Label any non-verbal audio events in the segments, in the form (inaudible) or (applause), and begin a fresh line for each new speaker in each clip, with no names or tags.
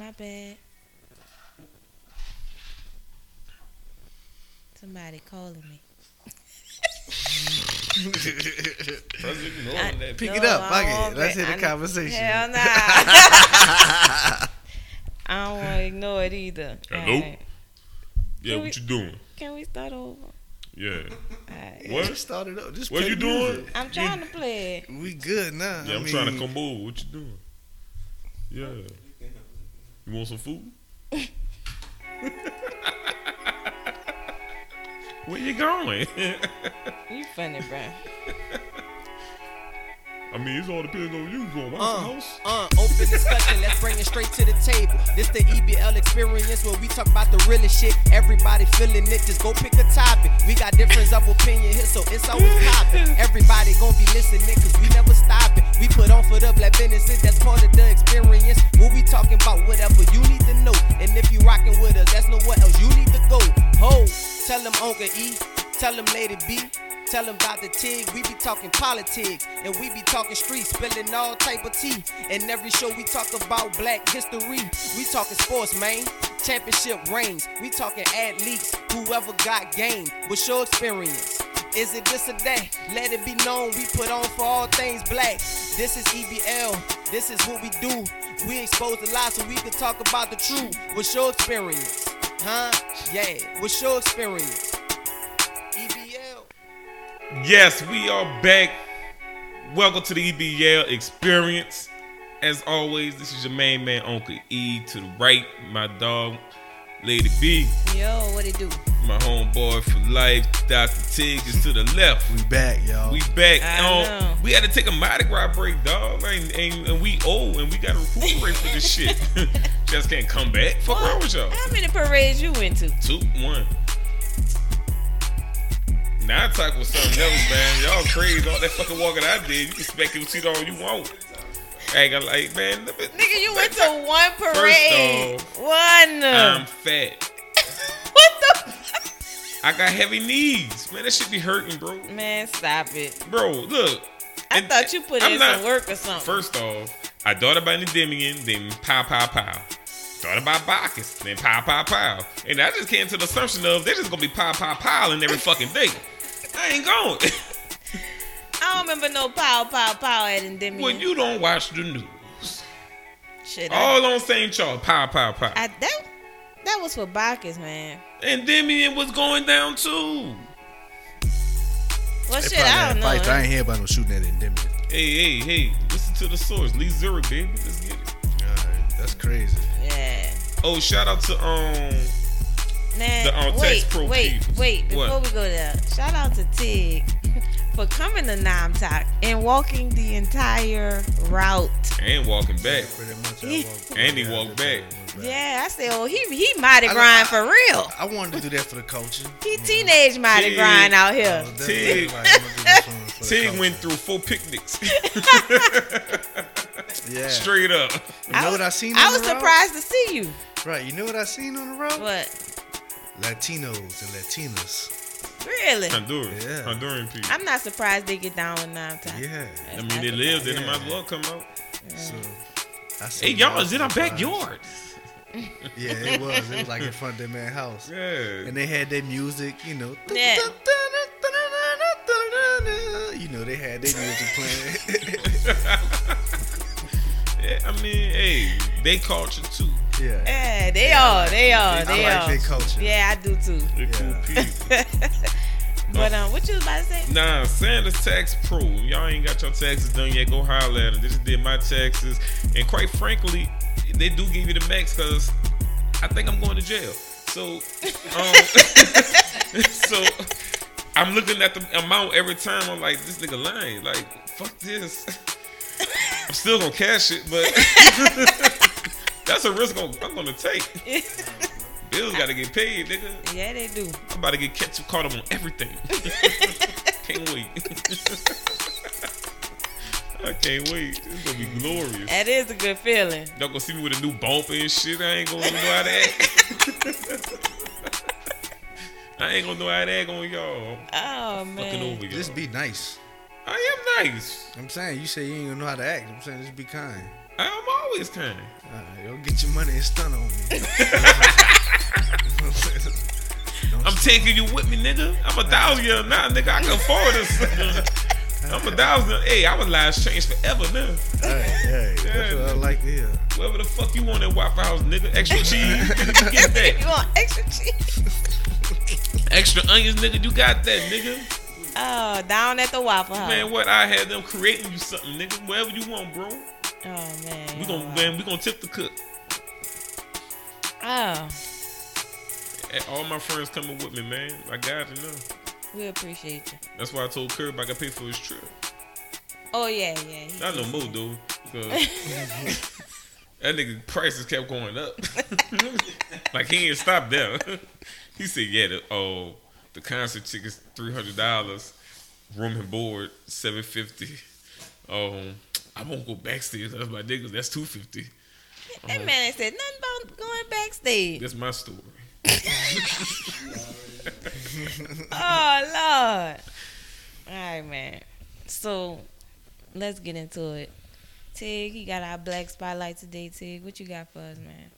My bad. Somebody calling me.
President, you know
I-
Pick
No,
it up.
I
Fuck
don't
it. Let's
that.
hear the
I
conversation.
Hell nah. (laughs) I don't want to ignore it either.
Uh, Hello?
Alright.
Yeah,
Can
what
we-
you doing?
Can we start over?
Yeah.
Alright.
What?
Just start it up. Just
What
play
you
the
doing?
music.
I'm trying to play.
We good now.
Yeah,
I
I'm trying to
mean,
come over. What you doing? Yeah. You want some food? (laughs) Where you going? (laughs)
You funny, bro.
I mean, it's all depends on you. Going watch
Uh,
the house?
uh, open discussion, let's bring it straight to the table. This the EBL experience where we talk about the realest shit. Everybody feeling it, just go pick a topic. We got difference of opinion here, so it's always popping. Everybody gonna be listening, cause we never stopping. We put on for the black business, that's part of the experience. When we talking about whatever you need to know. And if you rocking with us, that's nowhere else you need to go. Ho, tell them Uncle E, tell them Lady B. Tell them Dr. Tig, we be talking politics and we be talking streets, spilling all type of tea. And every show we talk about black history. We talking sports, man. Championship rings. We talking athletes, whoever got game. What's your experience? Is it this or that? Let it be known we put on for all things black. This is EBL. This is what we do. We expose the lies so we can talk about the truth. What's your experience? Huh? Yeah. What's your experience? EBL.
Yes, we are back. Welcome to the EBL experience. As always, this is your main man, Uncle E. To the right, my dog, Lady B.
Yo, what it do?
My homeboy for life, Dr. Tig, is to the left.
We back, y'all.
We back.
I
Um,
know.
we had to take a Mardi Gras break, dog. And, and, and we old and we got to recuperate for this shit. (laughs) Just can't come back. Fuck wrong with y'all?
How many parades you went to?
Two, one. Now I talk with something else, man. Y'all crazy. All that fucking walking I did. You can speculate all you want. I ain't gonna like, man.
Nigga, you went to one parade.
off,
one.
I'm fat.
What the? (laughs)
I got heavy knees. Man, that should be hurting, bro.
Man, stop it.
Bro, look.
I thought you put
I'm
in
not-
some work or something.
First off, I thought about Endymion, then pow, pow, pow. Thought about Bacchus, then pow, pow, pow. And I just came to the assumption of they're just gonna be pow, pow, pow in every fucking day. I ain't going. (laughs)
I don't remember no pow pow pow at Endymion.
when you don't watch the news,
Shit, I,
all on St. Charles, pow, pow, pow.
I that that was for Bacchus, man.
Endymion was going down too.
Well,
They
shit, I don't know.
fights. I ain't hear about no shooting at Endymion.
Hey, hey, hey, listen to the source. Lee Zurich, baby. Let's get it.
Alright, that's crazy.
Yeah,
Oh, shout out to um
man.
The, um,
wait,
Text Pro
wait,
peoples.
wait. Before
What?
we go there, shout out to Tig (laughs) for coming to Nam Talk and walking the entire route.
and walking back.
Pretty much. I walked-
And he walked
I
back.
Walked
Yeah, I said, oh, he he mighty
I-
grind
I-
for real.
I wanted to do that for the culture.
He mm-hmm. teenage mighty
Tig.
grind out here.
Oh, was definitely
Tig.
like, I'm gonna do this one for the
Tig went through four picnics. (laughs) (laughs)
Yeah.
Straight up.
You know what I seen?
I was
the road?
surprised to see you.
Right. You know what I seen on the road?
What?
Latinos and Latinas.
Really?
Honduran.
Yeah.
Honduran people.
I'm not surprised they get down with Nam Talk.
Yeah.
I mean, they lived in it, might as well come out.
So. I
Hey, y'all,
that.
is in our backyard. (laughs)
Yeah, it was. It was like in front of their man house.
Yeah.
And they had their music, you know.
Yeah.
You know, they had their music (laughs) playing. (laughs)
yeah. I mean, hey, they culture too.
yeah.
Yeah, they are. They are.
I
They
like
are.
their culture.
Yeah, I do too.
They're cool people.
But um, what you was about to say?
Nah, Sanders Tax Pro. Y'all ain't got your taxes done yet. Go holler at them. They just did my taxes. And quite frankly, they do give you the max because I think I'm going to jail. So, um, (laughs) so I'm looking at the amount every time. I'm like, this nigga lying. Like, fuck this. I'm still gonna cash it, but (laughs) that's a risk I'm, I'm gonna take. Bills gotta get paid, nigga.
Yeah, they do.
I'm about to get ketchup caught up on everything. (laughs) can't wait. I can't wait. It's gonna be glorious.
That is a good feeling.
Y'all gonna see me with a new bumper and shit. I ain't gonna know how to act. (laughs) I ain't gonna know how to act on y'all.
Oh
Fucking
man.
over y'all.
Just be nice.
I am nice.
I'm saying you say you ain't gonna know how to act. I'm saying just be kind.
I'm always kind.
Alright, yo, get your money and stun on me. (laughs) (laughs) Don't
I'm taking you with me, nigga. I'm a thousand year now, nigga. I can afford this. I'm a thousand. Hey, our lives changed forever now.
Hey, hey, that's what I like to hear.
Whatever the fuck you want at Waffle House, nigga. Extra cheese, nigga, you get (laughs)
you want extra cheese?
Extra onions, nigga. You got that, nigga.
Oh, down at the Waffle House.
Man, what I had them creating you something, nigga. Whatever you want, bro.
oh man.
We gon' man, we gonna tip the cook.
Oh,
all my friends coming with me, man. I got you know.
We appreciate you.
That's why I told Curb I got paid for his trip.
Oh yeah, yeah.
Not no more dude. (laughs) that nigga prices kept going up. (laughs) like he ain't stopped there. (laughs) he said, "Yeah, the, oh, the concert tickets three hundred dollars, room and board seven fifty. Um, I won't go backstage. That's my niggas. That's two fifty.
That man said nothing about going backstage.
That's my story. (laughs)
Oh Lord. All right, man. So let's get into it. Tig, you got our black spotlight today. Tig, what you got for us, man?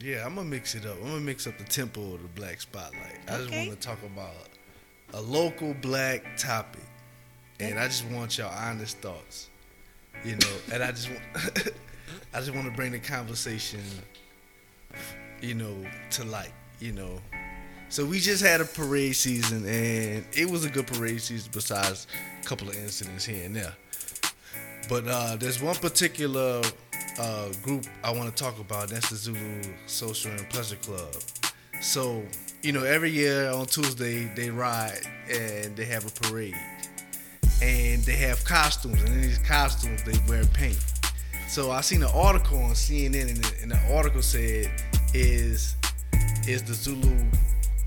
Yeah, I'm gonna mix it up. I'm gonna mix up the tempo of the black spotlight. I just want to talk about a local black topic, and I just want y'all honest thoughts. You know, and I just want, (laughs) I just want to bring the conversation, you know, to light. You know, so we just had a parade season, and it was a good parade season. Besides a couple of incidents here and there, but uh, there's one particular uh, group I want to talk about. That's the Zulu Social and Pleasure Club. So, you know, every year on Tuesday they ride and they have a parade, and they have costumes, and in these costumes they wear paint. So I seen an article on CNN, and the, and the article said, "Is is the Zulu,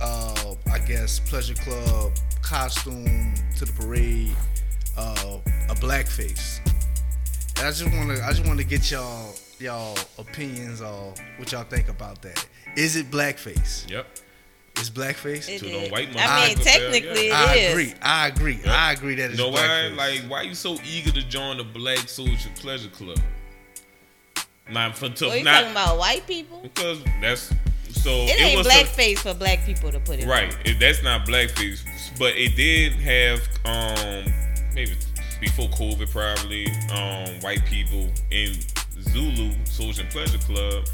uh, I guess, Pleasure Club costume to the parade uh, a blackface?" And I just want to, I just want to get y'all, y'all opinions on what y'all think about that. Is it blackface?
Yep.
Is blackface?
It
To
is.
them white
I mean,
motherfuckers,
technically
I
it is.
agree. I agree.
Yep.
I agree that
You
it's
know why? Like, why you so eager to join the Black Social Pleasure Club? Not for to,
you
not
talking about? White people?
because that's so.
It ain't
a-
blackface for black people to put it.
Right. It, that's not blackface, but it did have um maybe before COVID probably um white people in Zulu Social Pleasure Club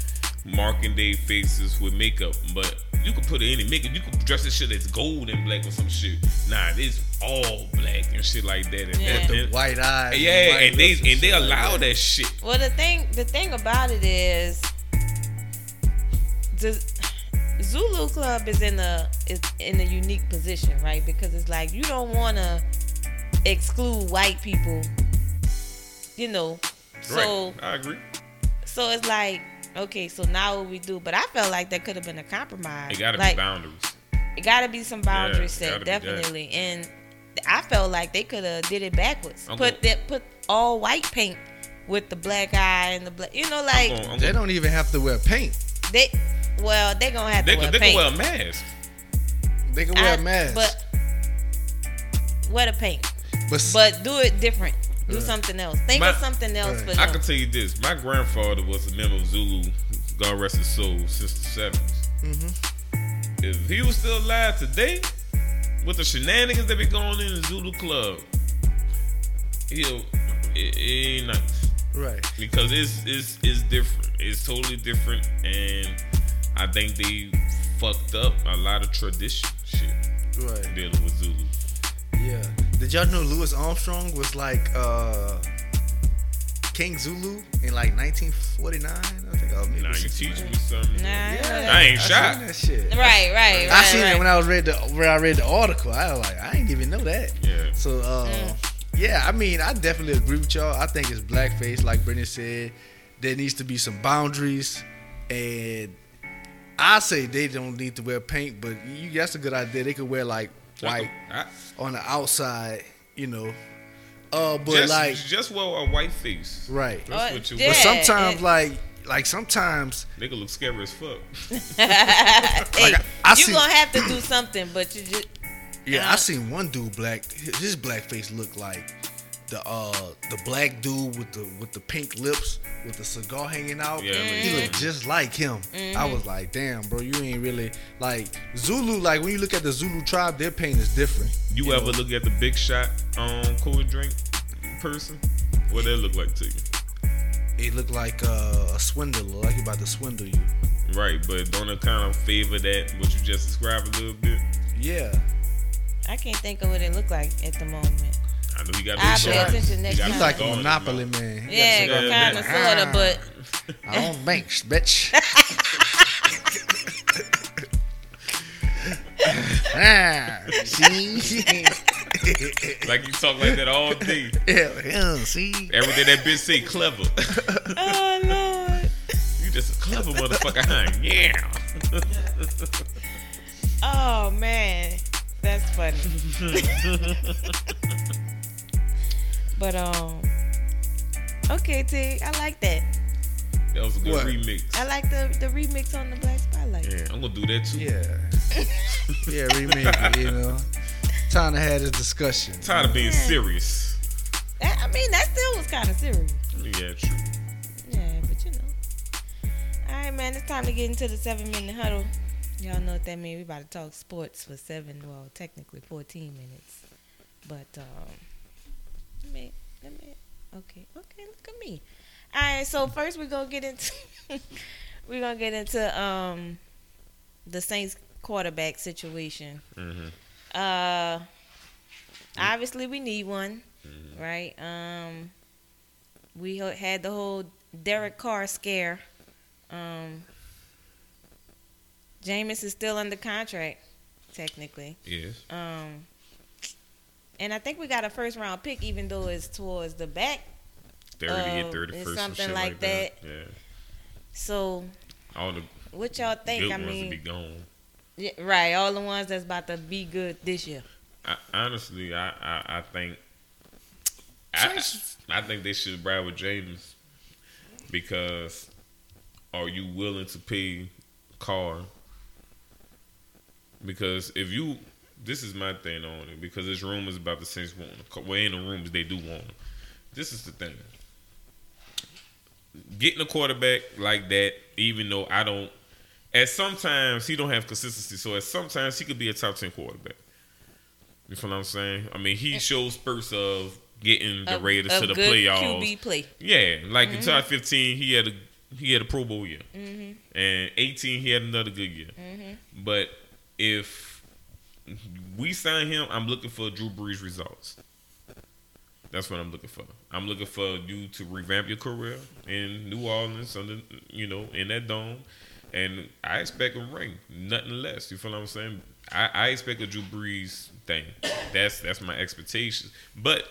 marking their faces with makeup, but you could put any makeup. You could dress this shit as gold and black or some shit. Nah, it's all black and shit like that. And
Yeah.
that-
the white eyes.
yeah,
the
and they
lips
and they
shit like
allow that shit.
Well, the thing, the thing about it is, the Zulu Club is in a is in a unique position, right? Because it's like you don't want to exclude white people, you know. So
right. I agree.
so it's like okay, so now what we do? But I felt like there could have been a compromise.
It gotta
like,
be boundaries.
It gotta be some boundaries
Yeah,
set,
gotta be that.
definitely. And I felt like they could have did it backwards.
I'm
put that put all white paint with the black eye and the black. You know, like
I'm gonna- I'm
They
gonna-
don't even have to wear paint.
they. Well, they gonna have
they
to wear
they
paint.
could wear a mask.
They can wear
I-
a mask.
but wear the paint.
but,
But do it different. Do something else. Think
My-
of something else for
I can tell you this: my grandfather was a member of Zulu, God rest his soul, since the 70s
Mm-hmm.
If he was still alive today, with the shenanigans that be going in the Zulu club, he'll it, it ain't nice
right.
because it's it's it's different. It's totally different, and I think they fucked up a lot of tradition shit
Right.
dealing with Zulu.
Yeah. Did y'all know Louis Armstrong was like uh King Zulu in like 1949? I think. Oh, maybe
Now you
60.
teach me something.
Nah,
Yeah,
I ain't
I
shot.
That shit.
Right, right, right.
I seen
right.
it when I was read the where I read the article. I was like, I didn't even know that.
Yeah.
So, uh,
Mm.
yeah, I mean, I definitely agree with y'all. I think it's blackface, like Brittany said. There needs to be some boundaries, and I say they don't need to wear paint, but you, that's a good idea. They could wear like white
I-
on the outside, you know. Uh, but
just,
like,
just wear a white face.
right.
That's
Oh,
what you
yeah.
But sometimes,
it-
like, like sometimes,
They could look scary as fuck. (laughs)
hey,
Like, I
you
seen-
gonna have to do something, but you just
yeah,
Uh,
I seen one dude black. His black face looked like the uh the black dude with the with the pink lips with the cigar hanging out.
Yeah, that makes
he looked just like him.
Mm-hmm.
I was like, damn, bro, you ain't really like Zulu. Like when you look at the Zulu tribe, their paint is different.
You, ever
know?
look at the big shot um cold drink person? What that look like to you?
It looked like uh, a swindler, like he about to swindle you.
Right, but don't it kind of favor that what you just described a little bit?
Yeah.
I can't think of what it look like at the moment.
I know he got
I'll
a
pay
cigar.
attention
He
next
got
time.
He's like a monopoly
mouth.
man. He got a
Yeah,
cigar in his
kind
mouth.
of, sorta, but (laughs)
I own banks, bitch. ah, (laughs) see?
Like you talk like that all day. (laughs)
yeah, yeah, see?
Every day that bitch say clever.
oh lord,
you just a clever motherfucker, huh? Yeah.
oh man, that's funny. But um, okay, T, I like that.
That was a good
What?
remix.
I like the the remix on the Black Spotlight.
Yeah, I'm gonna do that too.
Yeah. Yeah, remix. it, you know. Time to have this discussion.
Tired of being
Yeah.
serious.
That- I mean, that still was kind of serious.
Yeah, true.
Yeah, but you know. All right, man. It's time to get into the seven minute huddle. Y'all know what that means. We about to talk sports for seven, well, technically fourteen minutes. But um, let me, let me. Okay, okay. Look at me. All right. So first, we're gonna get into (laughs) we're gonna get into um the Saints quarterback situation.
hmm
Uh, obviously we need one, right? Um, we had the whole Derek Carr scare. Um, Jameis is still under contract, technically.
Yes.
Um, and I think we got a first round pick, even though it's towards the back.
30
Uh,
and 31st.
it's something
shit
like
that. Yeah.
So,
All the
what y'all think? I mean,
will be gone.
yeah, right? All the ones that's about to be good this year.
I, honestly, I, I, I think I, I think they should ride with James because are you willing to pay Carr? Because if you, this is my thing on it because there's rumors about the Saints want him. Well, in the rumors they do want him. This is the thing. Getting a quarterback like that, even though I don't, at sometimes he don't have consistency. So at sometimes he could be a top ten quarterback. You feel what I'm saying? I mean, he shows spurts of getting the Raiders
of
to the playoffs.
QB play.
Yeah, like in top 15, he had a he had a Pro Bowl year,
Mm-hmm.
and 18 he had another good year. But if we sign him, I'm looking for Drew Brees results. That's what I'm looking for. I'm looking for you to revamp your career in New Orleans, under you know, in that dome, and I expect a ring, nothing less. You feel what I'm saying? I, I expect a Drew Brees thing. That's that's my expectation. But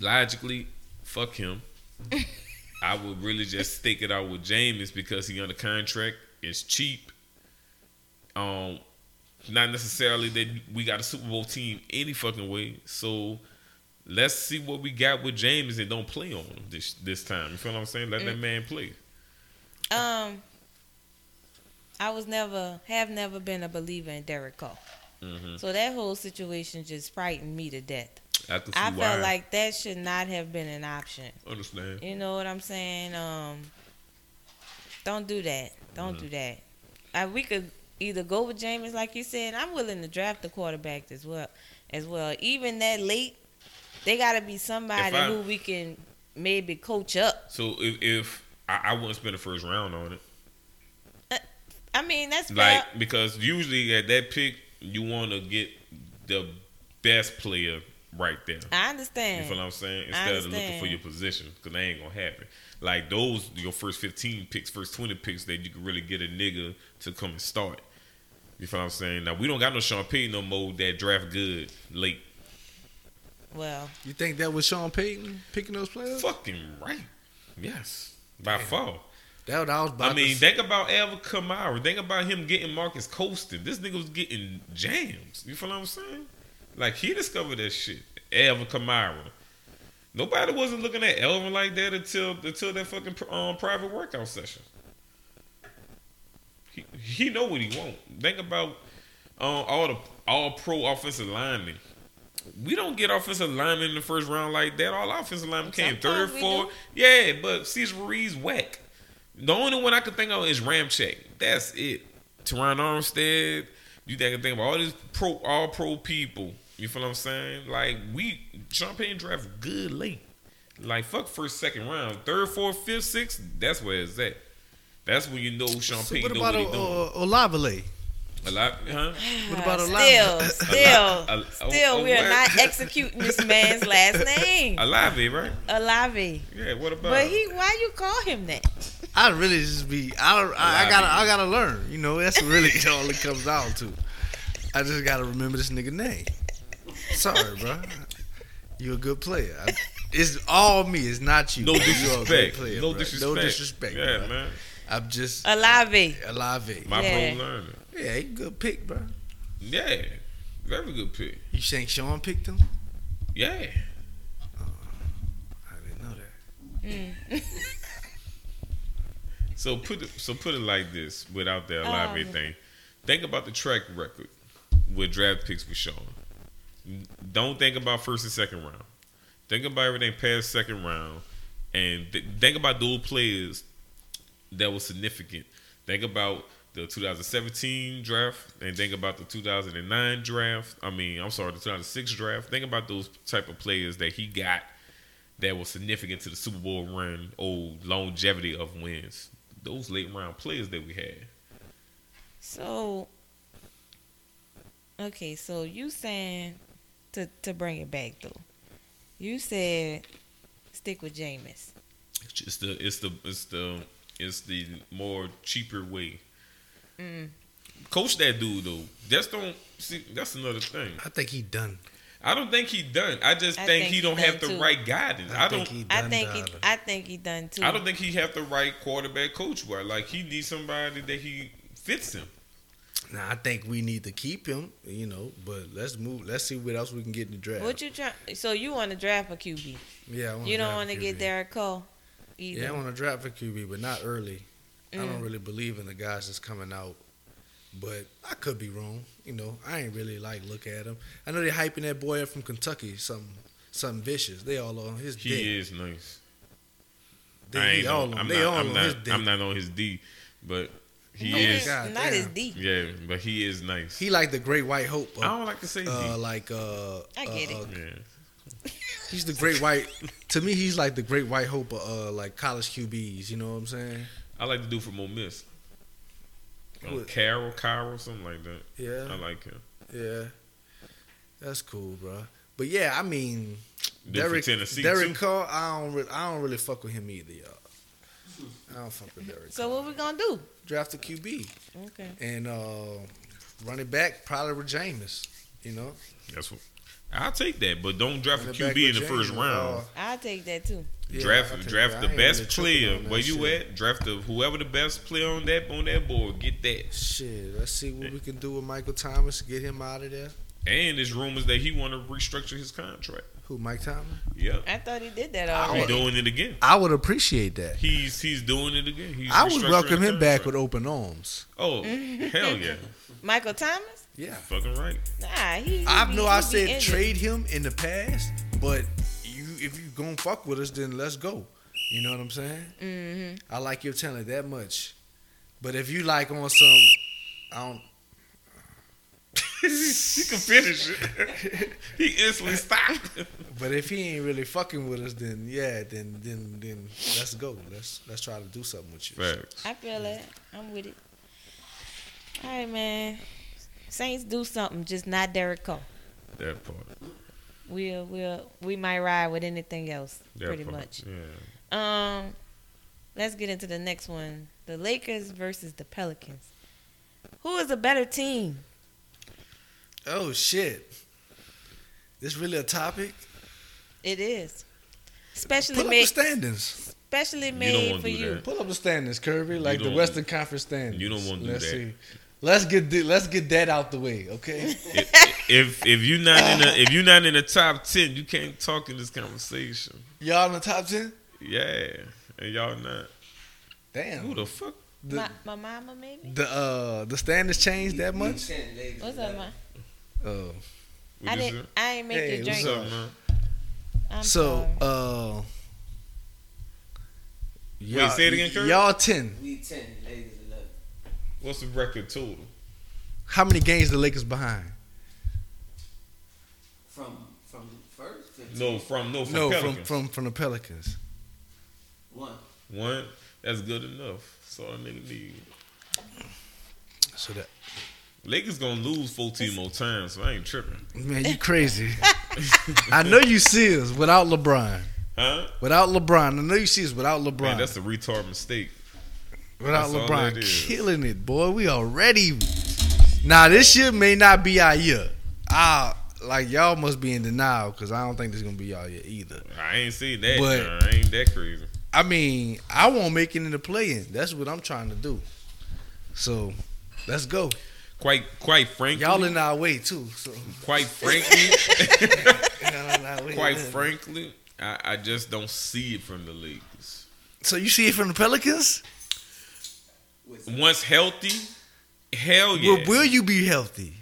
logically, fuck him. (laughs) I would really just stick it out with Jameis because he under contract. It's cheap. Um, not necessarily that we got a Super Bowl team any fucking way. So let's see what we got with James and don't play on him this this time. You feel what I'm saying? Let that man play.
Um, I was never, have never been a believer in Derek Carr.
Mhm.
So that whole situation just frightened me to death.
I
I felt like that should not have been an option.
understand.
You know what I'm saying? Um, don't do that. Don't
Mm-hmm.
do that. Uh, we could either go with James, like you said. I'm willing to draft the quarterback as well. As well, even that late, they got to be somebody
I-
who we can maybe coach up.
So if, if I, I wouldn't spend the first round on it, uh,
I mean, that's
like
fair.
because usually at that pick you want to get the best player right there.
I understand.
You feel what I'm saying? Instead of looking for your position, because that ain't gonna happen. Like those, your first 15 picks, first 20 picks, that you can really get a nigga to come and start. You feel what I'm saying? Now we don't got no Sean Payton no more that draft good late.
Well,
You think that was Sean Payton picking those players?
Fucking right. Yes, by far.
That what I was about
I mean,
to
think about Alvin Kamara. Think about him getting Marques Colston. This nigga was getting jams. You feel what I'm saying? Like he discovered that shit. Alvin Kamara. Nobody wasn't looking at Elvin like that until until that fucking um, private workout session. He he know what he want. Think about um, all the all pro offensive linemen we don't get offensive linemen in the first round like that. All offensive linemen came third, fourth. Yeah, but Cesar Ruiz whack. The only one I can think of is Ramczyk. That's it. Terron Armstead. You think think about all these pro, all pro people. You feel what I'm saying? Like we, Champagne draft good late. Like fuck first, second round, third, fourth, fifth, sixth. That's where it's at. That's when you know
So
Champagne
what about
what he
uh, Olavale?
A lot, huh?
What about Olave?
still, still,
A- a-
still,
a
we are not executing this man's last name,
Olave, right?
Olave.
Yeah. What about?
But he, why you call him that?
I really just be I don't I, I gotta I gotta learn. You know, that's really (laughs) all it comes down to. I just gotta remember this nigga name. Sorry, bro. You a good player. I, it's all me. It's not you.
no
You are a great
disrespect.
player,
no
bruh.
disrespect.
No disrespect.
Yeah,
bruh.
man.
I'm just
Olave.
Olave.
My
Yeah.
pro learner.
Yeah, he good pick, bro.
Yeah. Very good pick.
You think Sean picked him?
Yeah.
I didn't know that.
Mm. (laughs)
So put it so put it like this without the Olave
Um.
thing. Think about the track record with draft picks with Sean. Don't think about first and second round. Think about everything past second round, and th- think about dual players that was significant. Think about the 2017 draft, and think about the 2009 draft. I mean, I'm sorry, the 2006 draft. Think about those type of players that he got that was significant to the Super Bowl run or longevity of wins. Those late round players that we had.
So, okay, so you saying to to bring it back though, you said stick with Jameis.
It's the it's the it's the it's the more cheaper way.
Mm.
Coach that dude though. That's don't see. That's another thing.
I think he done.
I don't think he done. I just
I
think,
think
he
he
don't
done
have the
too.
right guidance. I, don't.
think he
I
done
think he. I think he done too.
I don't think he have the right quarterback coach. Where like he needs somebody that he fits him.
Now I think we need to keep him, you know. But let's move. Let's see what else we can get in the draft.
What you try? So you want to draft a QB?
yeah, I wanna
You don't want to get
QB.
Derek Cole either.
Yeah, I want to draft a QB, but not early. I don't
Mm.
really believe in the guys that's coming out, but I could be wrong. You know, I ain't really like look at him. I know they're hyping that boy up from Kentucky, something, something vicious. They all on his D.
He
dick.
is nice.
They,
I ain't
all
on,
on,
I'm
they
not.
all
I'm
on
not.
his dick.
I'm not on his D, but he
Not
is.
God
not his
damn.
D.
Yeah, but he is nice.
He like the great white hope. Of,
I don't like to say
uh,
D.
like uh,
I get
uh,
it.
uh,
Yeah.
He's the great white. to me, he's like the great white hope of uh, like college QBs. You know what I'm saying?
I like to do from Ole Miss.
Who-
Um, Carroll, Carroll, something like that.
Yeah,
I like him.
yeah, that's cool, bro. But yeah, I mean,
Do for
Derek,
Tennessee
Derek
too.
Carr, I don't, re- I don't really fuck with him either, y'all. I don't fuck with Derek.
So
Carr.
what we gonna do?
Draft a QB
Okay.
and uh, running back probably with Jameis. You know,
That's what. I'll take that, but don't draft a QB in
with
the first round.
uh,
I'll take that too.
yeah,
draft
I
draft the best player. Where you
shit.
at? Draft the whoever the best player on that on that board. Get that.
Shit, let's see what we can do with Michael Thomas. Get him out of there.
And there's rumors that he want to restructure his contract.
Who, Mike Thomas?
Yeah,
I thought he did that
I
he's
already.
doing it again.
I would appreciate that.
He's he's doing it again. He's
I would welcome
the
him back with open arms.
Oh hell yeah, (laughs)
Michael Thomas?
Yeah.
fucking right.
Nah, he. he
I
be-
know
he
I said trade him in the past, but you if you gonna fuck with us, then let's go. You know what I'm saying?
Mm-hmm.
I like your talent that much, but if you like on some, I don't. (laughs)
he can finish it. (laughs) he instantly stopped.
But if he ain't really fucking with us, then yeah, then then then let's go. Let's let's try to do something with you.
Facts.
I feel it. I'm with it. All right, man. Saints do something, just not Derek Cole.
That part.
We'll we'll we might ride with anything else,
That
pretty
part.
much.
Yeah.
Um, let's get into the next one: the Lakers versus the Pelicans. Who is a better team?
Oh shit! This really a topic?
It is, especially
Pull up the
made,
standings.
especially made
wanna
for you.
that.
Pull up the standings, Kirby, like the Western Conference standings.
you don't wanna do
Let's
that.
See. Let's get the, let's get that out the way, okay? (laughs)
if if if you're not in the if you're not in the top ten, you can't talk in this conversation.
Y'all in the top ten?
Yeah, and y'all not.
Damn.
Who the fuck?
the,
my, my mama, maybe.
the uh the standards changed that much?
What's up, man?
Oh,
I didn't. I ain't make
Hey,
your
what's
drink.
What's up, man?
I'm
So,
sorry.
uh, y'all,
say it again, Kurt.
Y'all ten.
We 10, ladies 11.
What's the record total?
How many games the Lakers behind?
From from the first? 15.
No, from no from
no,
Pelicans.
from from from the Pelicans.
One.
One. That's good enough. So I nigga need.
So that
Lakers gonna lose 14 more times, so I ain't tripping.
man, you crazy. I know you see us without LeBron.
Huh?
Without LeBron, I know you see us without LeBron.
Man, that's a retard mistake.
Without
that's
LeBron,
is.
killing it, boy. We already. Now this year may not be our year. Ah, like y'all must be in denial because I don't think this is gonna be y'all year either.
I ain't seen that.
But-
I ain't that crazy.
I mean, I won't make it into play-in. That's what I'm trying to do. So, let's go.
Quite, quite frankly,
Y'all in our way too. So,
quite (laughs) frankly,
Y'all in our way.
quite frankly, I, I just don't see it from the Lakers.
So you see it from the Pelicans?
Once healthy, hell yeah.
Will, will you be healthy?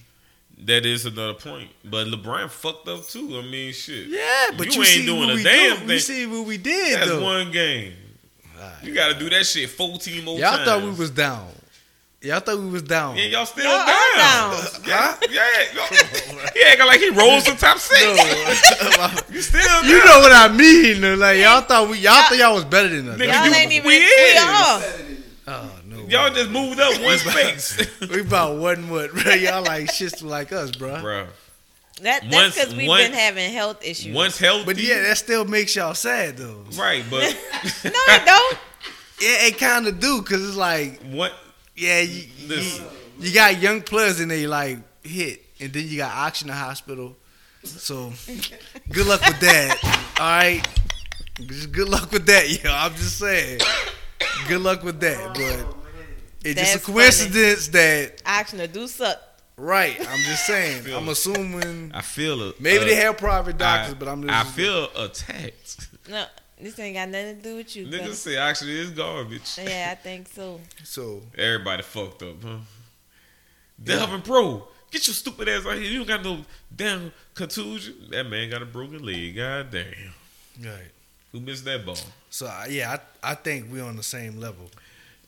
That is another point. But LeBron fucked up too. I mean, shit.
Yeah, but
you,
you,
ain't
see
doing
what
a
we
damn
do.
thing.
You see what we did
That's
though.
one game. You got to do that shit 14 more times.
Y'all
times.
thought we was down. Y'all thought we was down.
Yeah, y'all still
Y'all
down.
down.
Yeah, yeah. He acting like he rolls the top six. (laughs) You still
you know what I mean? Like y'all thought we, y'all thought y'all was better than us.
Nigga,
Y'all
you-
ain't even.
we
We,
is.
are.
Oh no,
Y'all just moved up one space. (laughs)
we about one what? Bro. Y'all like shits like us, bro.
Bro,
That, that's because we've
once-
been having health issues.
once healthy.
But yeah, that still makes y'all sad though.
right, but (laughs)
no, it don't. (laughs)
Yeah, it kind of do because it's like,
what?
yeah, you, you, you got young players and they like hit, and then you got oxygen hospital. So, good luck with that. All right, just good luck with that, yo. I'm just saying, good luck with that. But it's just a coincidence that,
Oxygen do suck.
right? I'm just (laughs) saying. I'm assuming
I feel it.
maybe
uh,
they have private doctors,
I,
but I'm just.
I feel attacked.
No, this ain't got nothing to do with you.
Niggas
brother.
say actually it's garbage.
Yeah, I think so.
so.
Everybody fucked up, huh? Delvin Pro, get your stupid ass out here. You don't got no damn contusion. That man got a broken leg. God damn.
Right.
Who missed that ball?
So uh, yeah, I, I think we're on the same level.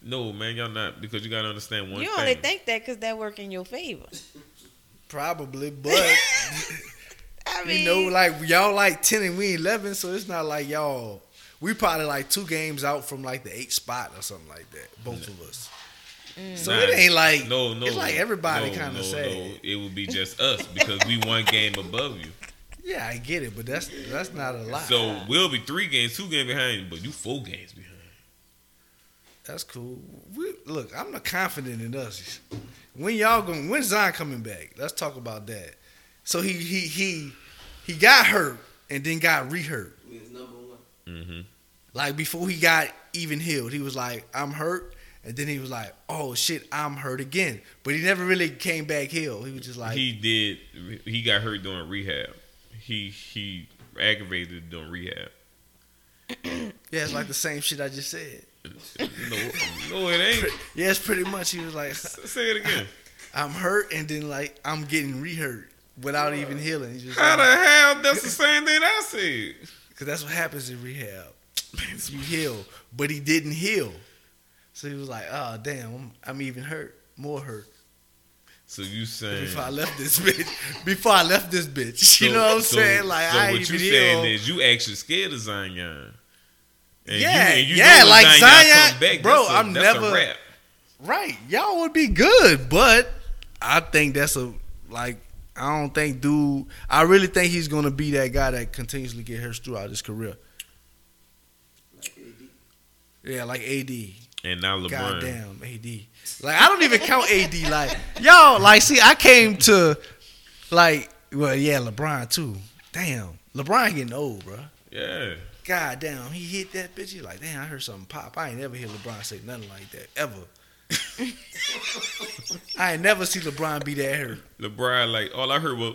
No, man, y'all not because you gotta understand one
you
thing.
only think that because that work in your favor.
Probably, (laughs) but
I mean,
you know, like y'all like ten and we eleven, so it's not like y'all. We probably like two games out from like the eight spot or something like that. Both of us. Mm. So
Nah,
it ain't like
no, no.
It's like everybody
no,
kind
no,
of sad.
No, it would be just us because we one game above you.
Yeah, I get it, but that's that's not a lot.
So we'll be three games, two games behind you, but you four games behind.
That's cool. We, look, I'm not confident in us. When y'all going? When Zion coming back? Let's talk about that. So he he he he got hurt and then got rehurt.
We was number one.
Mm-hmm.
Like before he got even healed, he was like, "I'm hurt," and then he was like, "Oh shit, I'm hurt again." But he never really came back healed. He was just like,
he did. He got hurt during rehab. He he aggravated it during rehab.
"Yeah, it's like the same shit I just said."
No, no, it ain't. (laughs)
Yeah, it's pretty much. He was like,
Say it again. (laughs)
"I'm hurt," and then like I'm getting re-hurt without even healing. He just
How the hell? That's the same thing I said.
Cause that's what happens in rehab. You heal, but he didn't heal. So he was like, "Oh damn, I'm, I'm even hurt, more hurt."
So you saying? (laughs)
Before I left this bitch, before I left this bitch, you know what I'm
so-
saying? Like
so
I
what you saying
healed.
is you actually scared of Zion. And
Yeah,
and
yeah, like Zion-
back,
bro, I'm never-. Right, y'all would be good, but I think that's a like I don't think dude. I really think he's gonna be that guy that continuously get hurt throughout his career.
Like AD.
Yeah, like AD.
And now LeBron.
Goddamn AD. Like I don't even count AD. Like y'all, like see, I came to like well, yeah, LeBron too. Damn, LeBron getting old, bro.
Yeah.
God damn, he hit that bitch. He's like, damn, I heard something pop. I ain't never hear LeBron say nothing like that ever. (laughs) I ain't never see LeBron be that hurt.
LeBron, like all I heard was,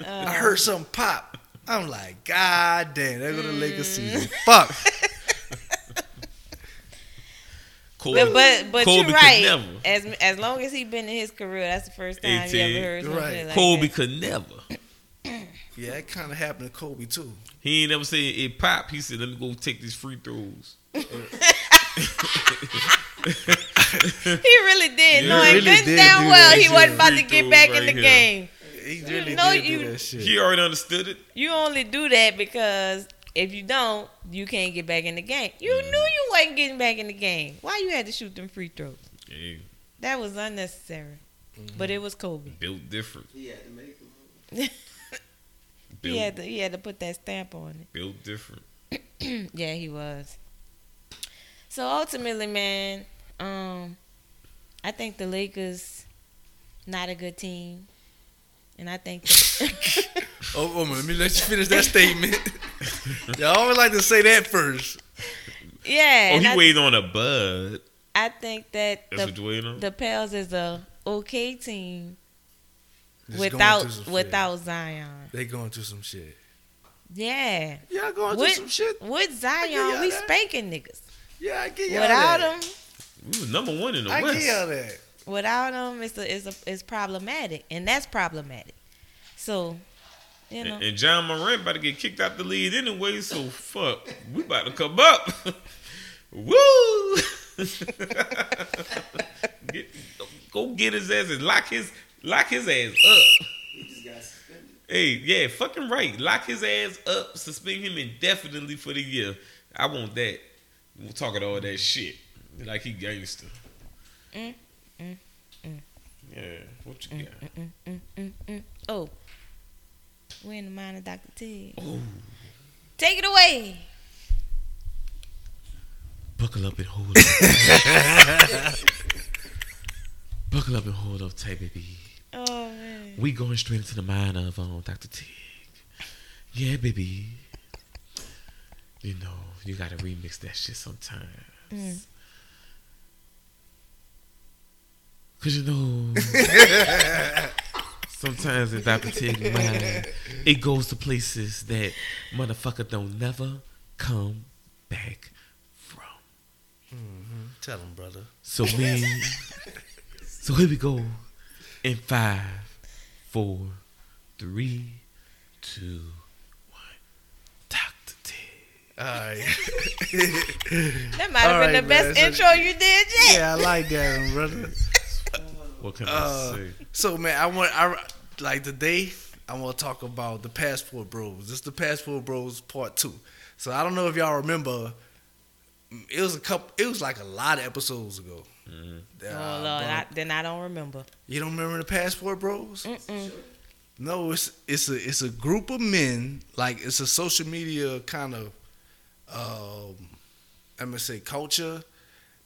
I heard something pop. I'm like, God damn, there go the Lakers mm. season. Fuck. (laughs)
Kobe,
But but, but
Kobe
you're
could
right.
never.
As as long as he been in his career, that's the first time you
18.
ever heard something
Right.
like
Kobe
that.
could never.
Yeah, it kind of happened to Kobe too.
He ain't never said it pop. He said, "Let me go take these free throws." (laughs)
He really did,
Yeah,
knowing
really
good
did
damn
do
well
that
he wasn't about to get back
right
in the
here.
game.
He really
know
did
you-
do that shit.
He already understood it.
You only do that because if you don't, you can't get back in the game. You
Mm.
knew you wasn't getting back in the game. Why you had to shoot them free throws?
Yeah,
That was unnecessary.
Mm-hmm.
But it was Kobe.
built different.
He had to make them. (laughs)
Built,
He had to he had to put that stamp on it.
built different. (clears throat)
yeah, he was. So ultimately, man, um, I think the Lakers not a good team, and I think. The, (laughs)
Oh, oh man, let me let you finish that statement. (laughs) Y'all always like to say that first.
yeah,
Oh, he
I,
waited on a bud.
I think that
That's
the,
what you waiting on.
the Pels is a okay team
Just going
without
shit.
without Zion.
They going through some shit.
Yeah,
Y'all going
With-
through some shit.
with Zion, we
that.
spanking niggas.
Yeah, I get y'all
Without
that.
him,
We was number one in the
I
West.
get y'all that.
without him, it's a, it's a, it's problematic, and that's problematic. So, you know,
And, and Ja Morant about to get kicked out the league anyway, so fuck. We about to come up. (laughs) Woo! (laughs) get, go get his ass and lock his lock his ass up.
He just got suspended.
Hey, yeah, fucking right. Lock his ass up, suspend him indefinitely for the year. I want that. We're talking all that shit. Like he gangster.
Mm, mm, mm.
Yeah, what you got?
mm, mm, mm, mm. oh, we're in the mind of Dr. T.
Oh,
Take it away.
buckle up and hold up. (laughs) buckle up and hold up tight, baby.
Oh man.
We going straight into the mind of um, Dr. Tig. Yeah, baby. You know, you gotta remix that shit sometimes.
Mm.
Cause you know, (laughs) sometimes in Dr. Tig's mind, it goes to places that motherfucker don't never come back from.
Tell him, brother.
So we, (laughs) so here we go, in five, four, three, two, one. Dr. Tig.
All right. (laughs)
That might have
All
been
right,
the best
man.
Intro you did yet.
yeah, I like that, one, brother.
What can
Uh,
I say?
So man, I want I like today. I want to talk about the Passport Bros. This is the Passport Bros Part Two. So I don't know if y'all remember. It was a couple. It was like a lot of episodes ago.
Mhm.
that
Oh Lord, I, then I don't remember.
you don't remember the Passport Bros?
Mm-mm.
No, it's it's a it's a group of men. Like it's a social media kind of, um, I'm gonna say culture.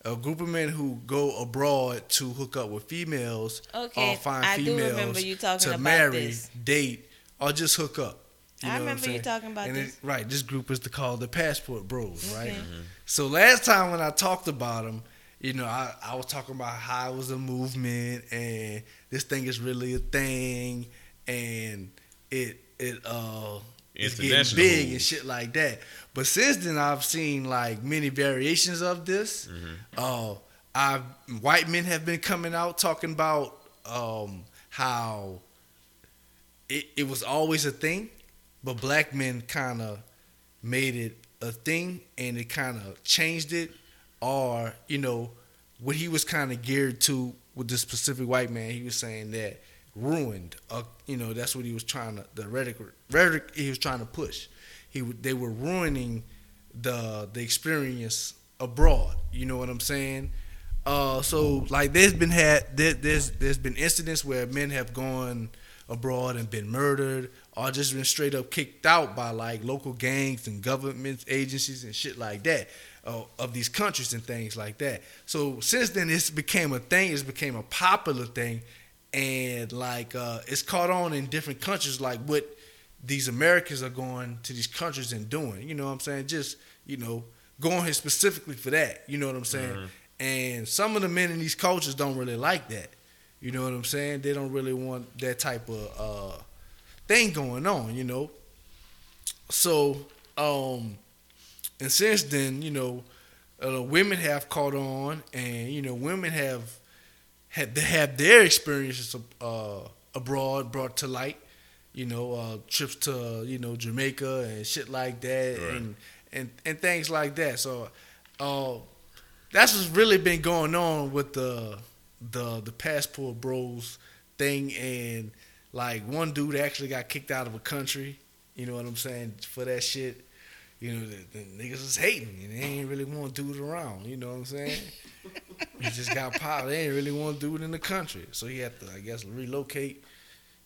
A group of men who go abroad to hook up with females
Okay,
or find
I do
females
remember you talking
to
about
marry,
this.
date, or just hook up. You
I
know what I'm
remember you talking about
And
this.
It, right, this group is the, called the Passport Bros. Right.
Okay.
So last time when I talked about them, you know, I, I was talking about how it was a movement and this thing is really a thing and it it uh it's getting big and shit like that. But since then I've seen like many variations of this. Uh I've white men have been coming out talking about um how it, it was always a thing, but black men kind of made it a thing and it kind of changed it or you know what he was kind of geared to with this specific white man he was saying that ruined uh, you know that's what he was trying to the rhetoric rhetoric he was trying to push. He they were ruining the the experience abroad you know what i'm saying? Uh so like there's been had there, there's there's been incidents where men have gone abroad and been murdered or just been straight up kicked out by like local gangs and government agencies and shit like that uh, of these countries and things like that. So since then, it's became a thing. It's became a popular thing, and like uh, it's caught on in different countries. Like what these Americans are going to these countries and doing. You know what I'm saying? Just you know going here specifically for that. You know what I'm saying? And some of the men in these cultures don't really like that. You know what I'm saying? They don't really want that type of uh, thing going on, you know. So, um, and since then, you know, uh, women have caught on, and you know, women have had they have their experiences uh, abroad brought to light. You know, uh, trips to you know Jamaica and shit like that,
Right.
and and and things like that. So, uh, that's what's really been going on with the the the passport bros thing, and like one dude actually got kicked out of a country. You know what I'm saying for that shit. You know, the, the niggas was hating and they ain't really want to do it around. You know what I'm saying? (laughs) he just got popped. They ain't really want to do it in the country, so he had to, I guess, relocate.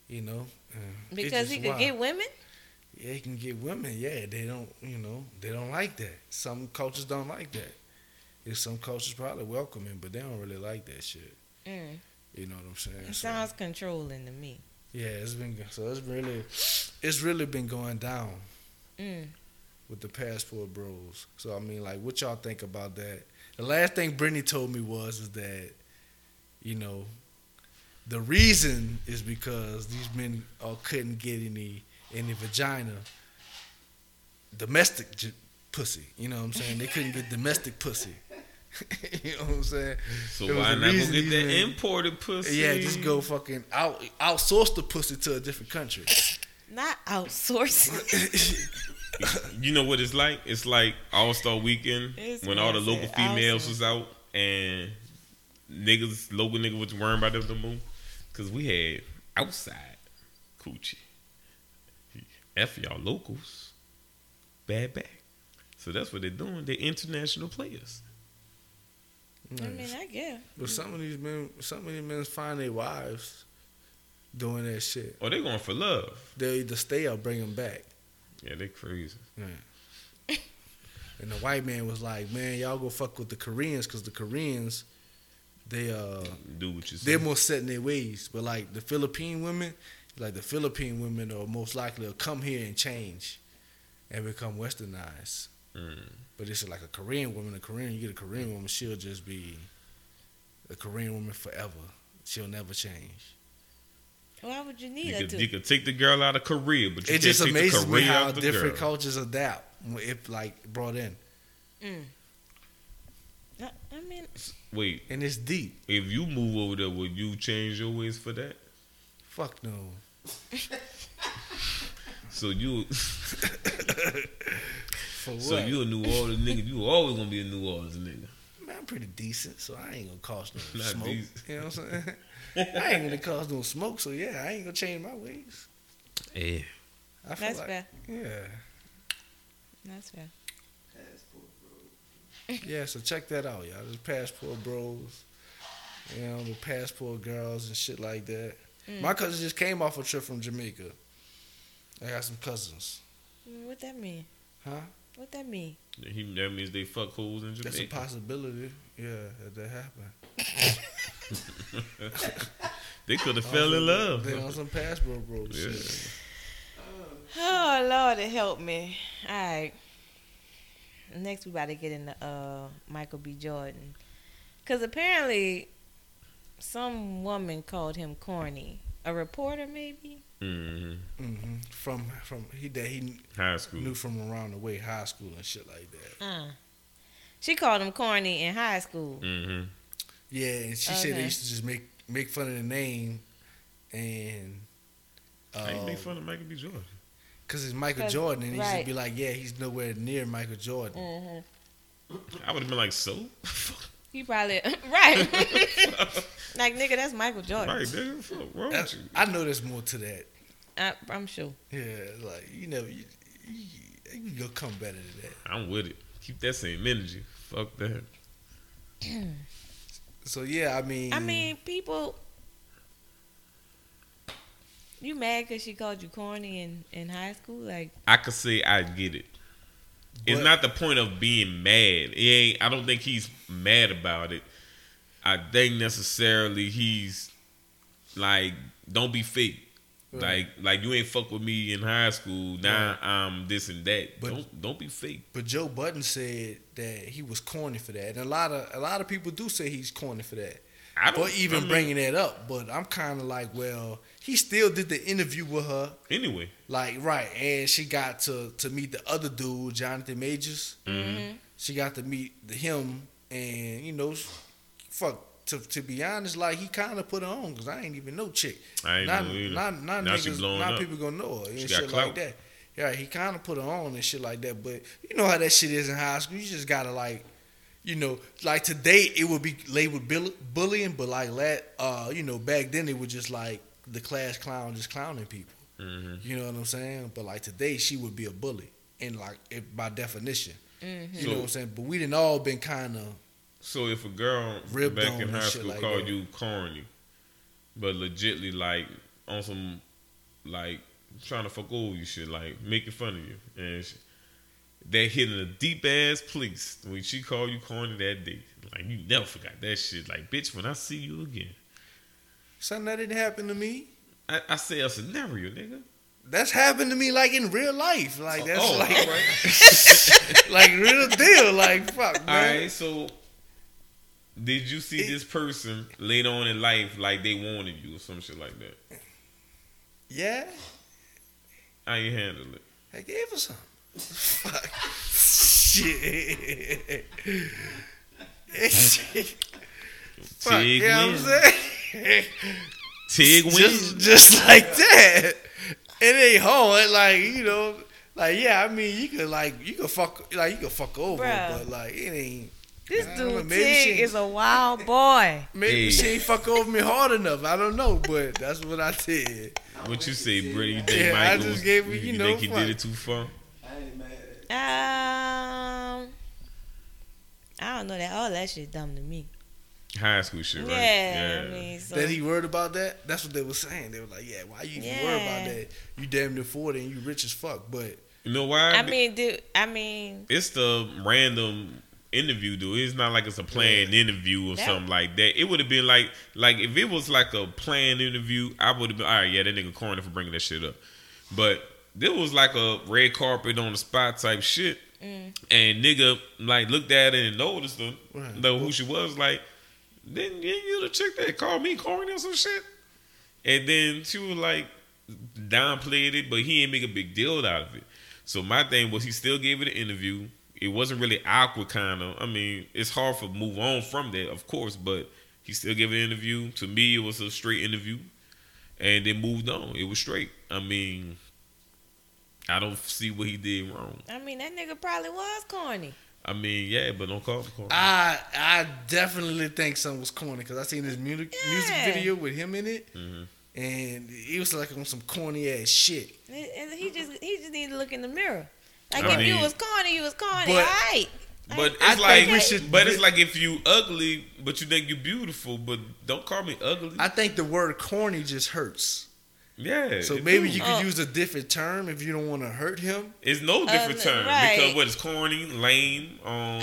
You know, uh,
Because he could
wild.
get women.
Yeah, he can get women. Yeah, they don't. You know, they don't like that. Some cultures don't like that. There's some cultures probably welcome him, but they don't really like that shit.
Mm.
You know what I'm saying?
It
So,
sounds controlling to me.
yeah, it's been so it's really, it's really been going down
Mm.
With the passport bros. So I mean, like, what y'all think about that? The last thing Brittany told me was is that, you know, the reason is because these men uh, couldn't get any any vagina, domestic j- pussy. You know what I'm saying? They couldn't get domestic pussy. (laughs) you know what I'm saying?
So
There was
why not go get
these
that
men-
imported pussy?
Yeah, just go fucking out outsource the pussy to a different country.
Not outsourcing. (laughs)
You know what it's like? It's like All Star Weekend
It's
when all the
massive.
local females was out and niggas, local niggas was worrying about them to move because we had outside coochie. F y'all locals, bad back. So that's what they're doing. They're international players.
I mean, I guess.
But some of these men, some of these men find their wives doing that shit.
Or they going for love.
They'll either stay or bring them back.
Yeah, they crazy.
And the white man was like, "Man, y'all go fuck with the Koreans because the Koreans, they uh,
Do what you say.
they're more set in their ways. But like the Philippine women, like the Philippine women are most likely to come here and change, and become westernized.
Mm.
But it's like a Korean woman. A Korean, you get a Korean woman, she'll just be a Korean woman forever. She'll never change.
Why would you need
You
her
could,
to?
you could take the girl out of Korea, but you
it
can't
just
take the
amazes me
Korea
how
out the
different
girl.
cultures adapt if like brought in,
Mm. I, I mean,
Wait,
and it's deep.
if you move over there, would you change your ways for that?
Fuck no. (laughs)
So you, (laughs)
For
so you a New Orleans nigga? You always gonna be a New Orleans nigga.
Man, I'm pretty decent, so I ain't gonna cost no (laughs)
Not
smoke.
decent.
You know what I'm saying? I ain't gonna cause no smoke, so yeah, I ain't gonna change my ways.
Yeah.
I feel
that's
like,
fair.
yeah,
That's fair. Passport bros.
Yeah. So check that out, y'all. There's passport bros, you know, the passport girls and shit like that.
Mm.
My cousin just came off a trip from Jamaica. I got some cousins,
What that mean?
huh?
What that mean?
He, that means they fuck holes in Jamaica.
That's a possibility. Yeah, that, that happened. (laughs) (laughs)
they could have fell in love.
They on some passport bros.
Yeah.
Shit.
Oh Lord, it help me. All right. Next, we about to get into uh Michael B. Jordan, because apparently, some woman called him corny. A reporter, maybe.
Mm-hmm.
Mm-hmm. From from he that he
High school.
knew from around the way, high school and shit like that.
Uh. She called him corny in high school.
hmm
Yeah, and she said they used to just make make fun of the name, and
I ain't make fun of Michael B. Jordan.
cause it's Michael
'Cause-
Jordan, and he used to be like, yeah, he's nowhere near Michael Jordan.
Mm-hmm.
I would have been like, so? (laughs)
He probably (laughs) right. (laughs) like nigga, that's Michael Jordan.
right, nigga. Fuck wrong with you?
I know there's more to that.
I, I'm sure.
Yeah, like you know, you, you, you can go come better than that.
I'm with it. Keep that same energy. Fuck that. (clears throat)
So yeah, I mean,
I mean, people. You mad because she called you corny in, in high school? Like,
I could say I get it. It's not the point of being mad. It ain't. I don't think he's mad about it. I think necessarily he's like, don't be fake.
Right.
Like, like you ain't fuck with me in high school. Now I'm this and that.
But-
don't don't be fake.
But Joe Budden said that he was corny for that, and a lot of a lot of people do say he's corny for that.
I don't
for even
I mean,
bringing that up. But I'm kind of like, well, he still did the interview with her,
anyway.
like right, and she got to to meet the other dude, Jonathan Majors.
Mhm.
She got to meet the, him, and you know, fuck. To, to be honest, like he kind of put her on because I ain't even know chick.
I ain't
not,
know either.
not not
Now
niggas,
blowing
not
up.
people gonna know her and
She
shit like that. Yeah, he kind of put her on and shit like that. But you know how that shit is in high school. You just gotta like, you know, like today it would be labeled bullying, but like that, uh, you know, back then it was just like the class clown just clowning people.
Mhm.
You know what I'm saying? But like today she would be a bully, and like it, by definition,
Mm-hmm.
you know what I'm saying. But we didn't all been kind of
So if a girl
Ribbed
back in high school
like
called
that.
you corny, but legitly like on some like trying to fuck over you shit, like making fun of you, and she, they hitting a deep ass place when she called you corny that day. Like you never forgot that shit. Like bitch, when I see you again,
something that didn't happen to me.
I, I say a scenario, nigga.
That's happened to me like in real life. Like that's
oh,
like oh,
all right. (laughs)
like real deal. Like fuck, man.
right, so did you see this person later on in life like they wanted you or some shit like that?
Yeah,
How you handle it?
I gave her some. Fuck. Shit. Fuck,
Tig
you know what I'm saying?
Tig wins.
just, just like that. It ain't hard. Like, you know, like, yeah, I mean, you could, like, you could fuck, like, you could fuck over,
Bruh.
but, like, it ain't.
This
I don't know,
dude
maybe
Tig
she-
is a wild boy. (laughs)
Maybe
Hey.
she ain't fuck over me hard enough. I don't know, but that's what I said.
What you say, Brittany? You think
Yeah, I just
was-
gave you,
you
you know,
think he
fuck.
did it too far?
I ain't mad.
Um, I don't know that. All that shit dumb to me.
High school shit, right?
Yeah, I mean, so
That he worried about that? That's what they were saying. They were like, yeah, why you even worried about that? You damn near 40 and you rich as fuck. But
You know why?
I mean, dude. I mean,
it's the random interview, dude. It's not like it's a planned interview or
That-
something like that. It would have been like, like if it was like a planned interview, I would have been, all right, yeah, that nigga corny for bringing that shit up. But there was like a red carpet on the spot type shit,
Mm.
and nigga like looked at it and noticed her,
Right.
know who she was. Like, then yeah, you the chick that called me corny or some shit, and then she was like downplayed it, but he ain't make a big deal out of it. So my thing was he still gave it an interview. It wasn't really awkward, kind of. I mean, it's hard for move on from that, of course, but he still gave an interview. To me, it was a straight interview, and then moved on. It was straight. I mean, I don't see what he did wrong.
I mean, that nigga probably was corny.
I mean, yeah, but don't call him corny.
I I definitely think something was corny because I seen this music, music video with him in it.
Mhm.
And he was like on some corny ass shit.
And and he just he just need to look in the mirror. Like
I
if you was corny, you was corny.
But-
all right.
But
I
it's like,
we should-
but it's like if you ugly, but you think you beautiful, but don't call me ugly.
I think the word corny just hurts.
yeah.
So maybe
do.
you could
Oh.
use a different term if you don't want to hurt him.
It's no different
Uh,
term
right.
because what is corny, lame, um, (laughs)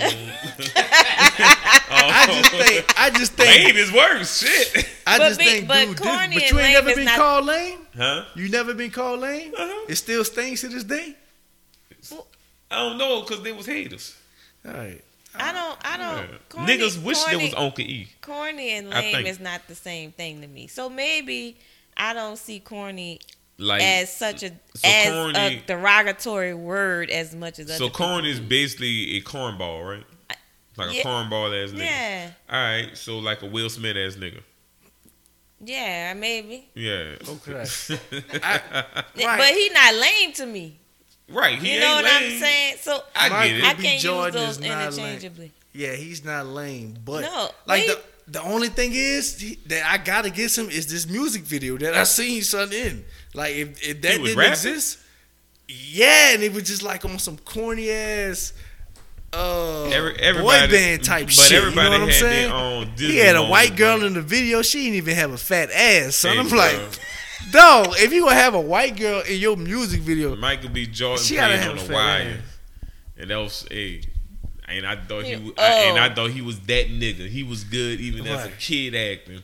I just think I just think
lame is worse. Shit,
I
But
just
be-
think
but
dude, this,
corny
but you ain't
lame
never been
not-
called lame?
huh?
You never been called lame?
Uh-huh.
It still stings to this day?
I don't know because they was haters.
All right.
I don't I don't corny,
Niggas wish there was
corny-
Uncle E.
corny and lame is not the same thing to me. So maybe I don't see corny
Like
as such a
so
as
corny-
a derogatory word as much as other
so,
people
corny is basically a cornball, right? Like
Yeah.
a cornball ass nigga.
Yeah,
All right, so like a Will Smith ass nigga.
yeah, maybe.
Yeah.
Okay. (laughs)
I,
Right.
But he not lame to me.
Right. He
you know
ain't
what
lame.
I'm saying? So
I get it.
I
B.
can't
Jordan
use those
not lame.
interchangeably.
Yeah, he's not lame, but
No,
like
but
the the only thing is he, that I gotta get him is this music video that I seen son in. Like if, if that
He
didn't
rapping?
exist, yeah, and it was just like on some corny ass uh
Every-
boy band type
but
shit. You know what I'm saying? he had a white girl in the video. She didn't even have a fat ass. Son,
Hey,
I'm
bro.
like, dog, if you gonna have a white girl in your music video,
Michael B. Jordan
She gotta
playing
have
on
a
the
fat
wire,
ass.
and that was hey. And I thought he,
Yeah,
was, I, and
oh.
I thought he was that nigga. He was good even as a
Right.
kid acting.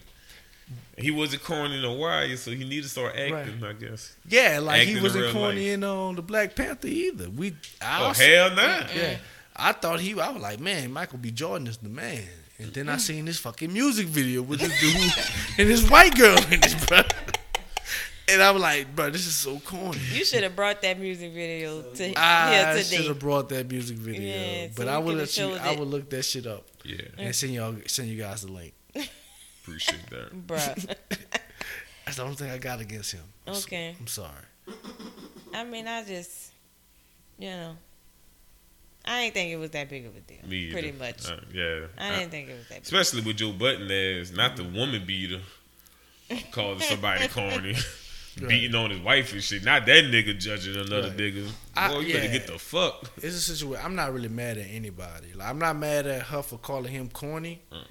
He wasn't corny in the wire, so he needed to start acting. I guess.
yeah, like
Acting
he
in
wasn't
real
corny
life.
in on the Black Panther either. We, I
Oh
also-
hell nah.
Yeah. I thought he I was like, man, Michael B. Jordan is the man. And then I seen this fucking music video with this dude (laughs) and this white girl in this, bro. And I was like, bro, this is so corny.
You should have brought that music video to
I
here
should have brought that music video,
Yeah,
but
so
I would let you.
showed
I would look that shit up
Yeah,
and send y'all send you guys the link. (laughs)
appreciate that.
bro. (laughs)
That's the only thing I got against him. I'm s-
Okay.
I'm sorry.
I mean, I just, you know, I ain't think it was that big of a deal.
Me either.
Pretty much.
Uh, yeah.
I
I-
didn't think it was that big.
especially with Joe Budden ass, not the woman beater, calling somebody corny, (laughs) beating on his wife and shit. Not that nigga judging another
Right.
nigga.
I-
Boy, you better get the fuck.
It's a situation. I'm not really mad at anybody. Like, I'm not mad at her for calling him corny.
Uh,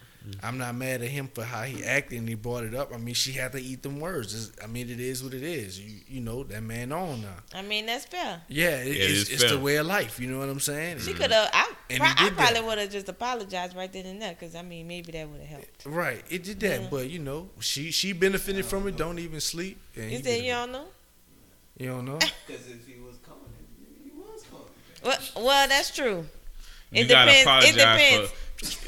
I'm not mad at him for how he acted and he brought it up. I mean, she had to eat them words. It's- I mean, it is what it is. You you know that man on now.
I mean, that's fair.
Yeah, it,
it
it's,
is
it's the way of life. You know what I'm saying?
She could have. I, pro- I probably would have just apologized right then and there. Because I mean, maybe that would have helped.
Right, it did that,
Yeah.
but you know, she she benefited from it. Don't even sleep. And
You said you
benefited.
don't know.
You don't know? (laughs)
Because if he was calling, he was calling.
Well, well, that's true.
You
It
gotta
depends. It
apologize
depends.
for.